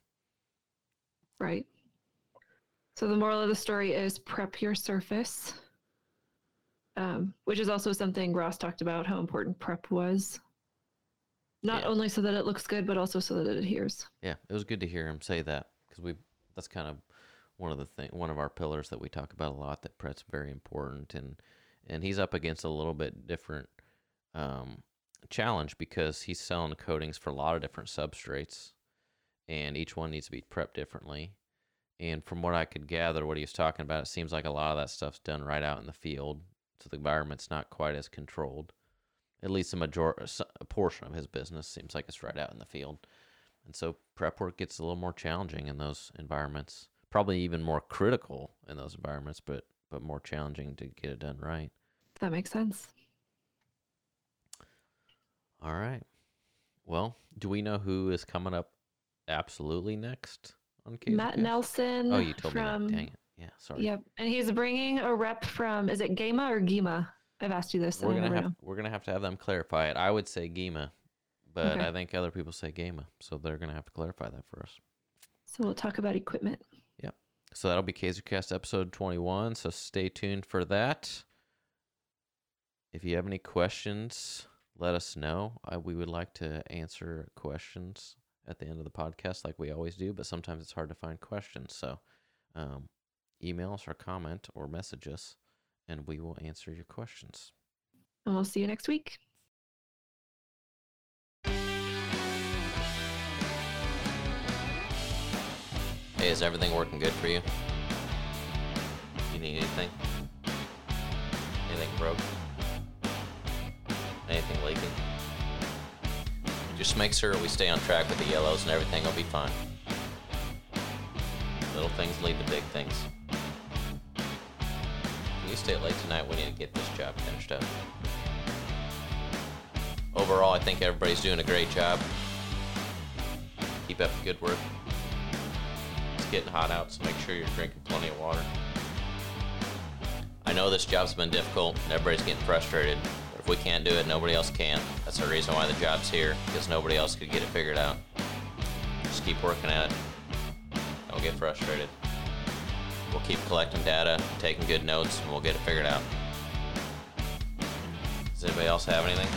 Right. So the moral of the story is prep your surface, um, which is also something Ross talked about how important prep was. Not yeah. only so that it looks good, but also so that it adheres. Yeah, it was good to hear him say that because we that's kind of one of the thing one of our pillars that we talk about a lot that prep's very important and and he's up against a little bit different um, challenge because he's selling coatings for a lot of different substrates and each one needs to be prepped differently and from what I could gather what he was talking about it seems like a lot of that stuff's done right out in the field so the environment's not quite as controlled at least a major a portion of his business seems like it's right out in the field and so prep work gets a little more challenging in those environments probably even more critical in those environments, but but more challenging to get it done right. That makes sense. All right. Well, do we know who is coming up absolutely next on Case Matt Nelson. Oh, you told from, me that. Dang it. Yeah, sorry. Yep. And he's bringing a rep from, is it Gema or Gima? I've asked you this. We're gonna have know. we're gonna have to have them clarify it. I would say Gema, but Okay. I think other people say Gema, so they're gonna have to clarify that for us. So we'll talk about equipment. Yep. So that'll be KaiserCast episode 21. So stay tuned for that. If you have any questions, let us know. I, we would like to answer questions at the end of the podcast, like we always do, but sometimes it's hard to find questions. So um, email us or comment or message us, and we will answer your questions. And we'll see you next week. Hey, is everything working good for you? You need anything? Anything broke? Anything leaking? Just make sure we stay on track with the yellows and everything will be fine. Little things lead to big things. Can you stay late tonight? We need to get this job finished up. Overall, I think everybody's doing a great job. Keep up the good work. It's getting hot out, so make sure you're drinking plenty of water. I know this job's been difficult and everybody's getting frustrated, if we can't do it, nobody else can. That's the reason why the job's here, because nobody else could get it figured out. Just keep working at it. Don't get frustrated. We'll keep collecting data, taking good notes, and we'll get it figured out. Does anybody else have anything?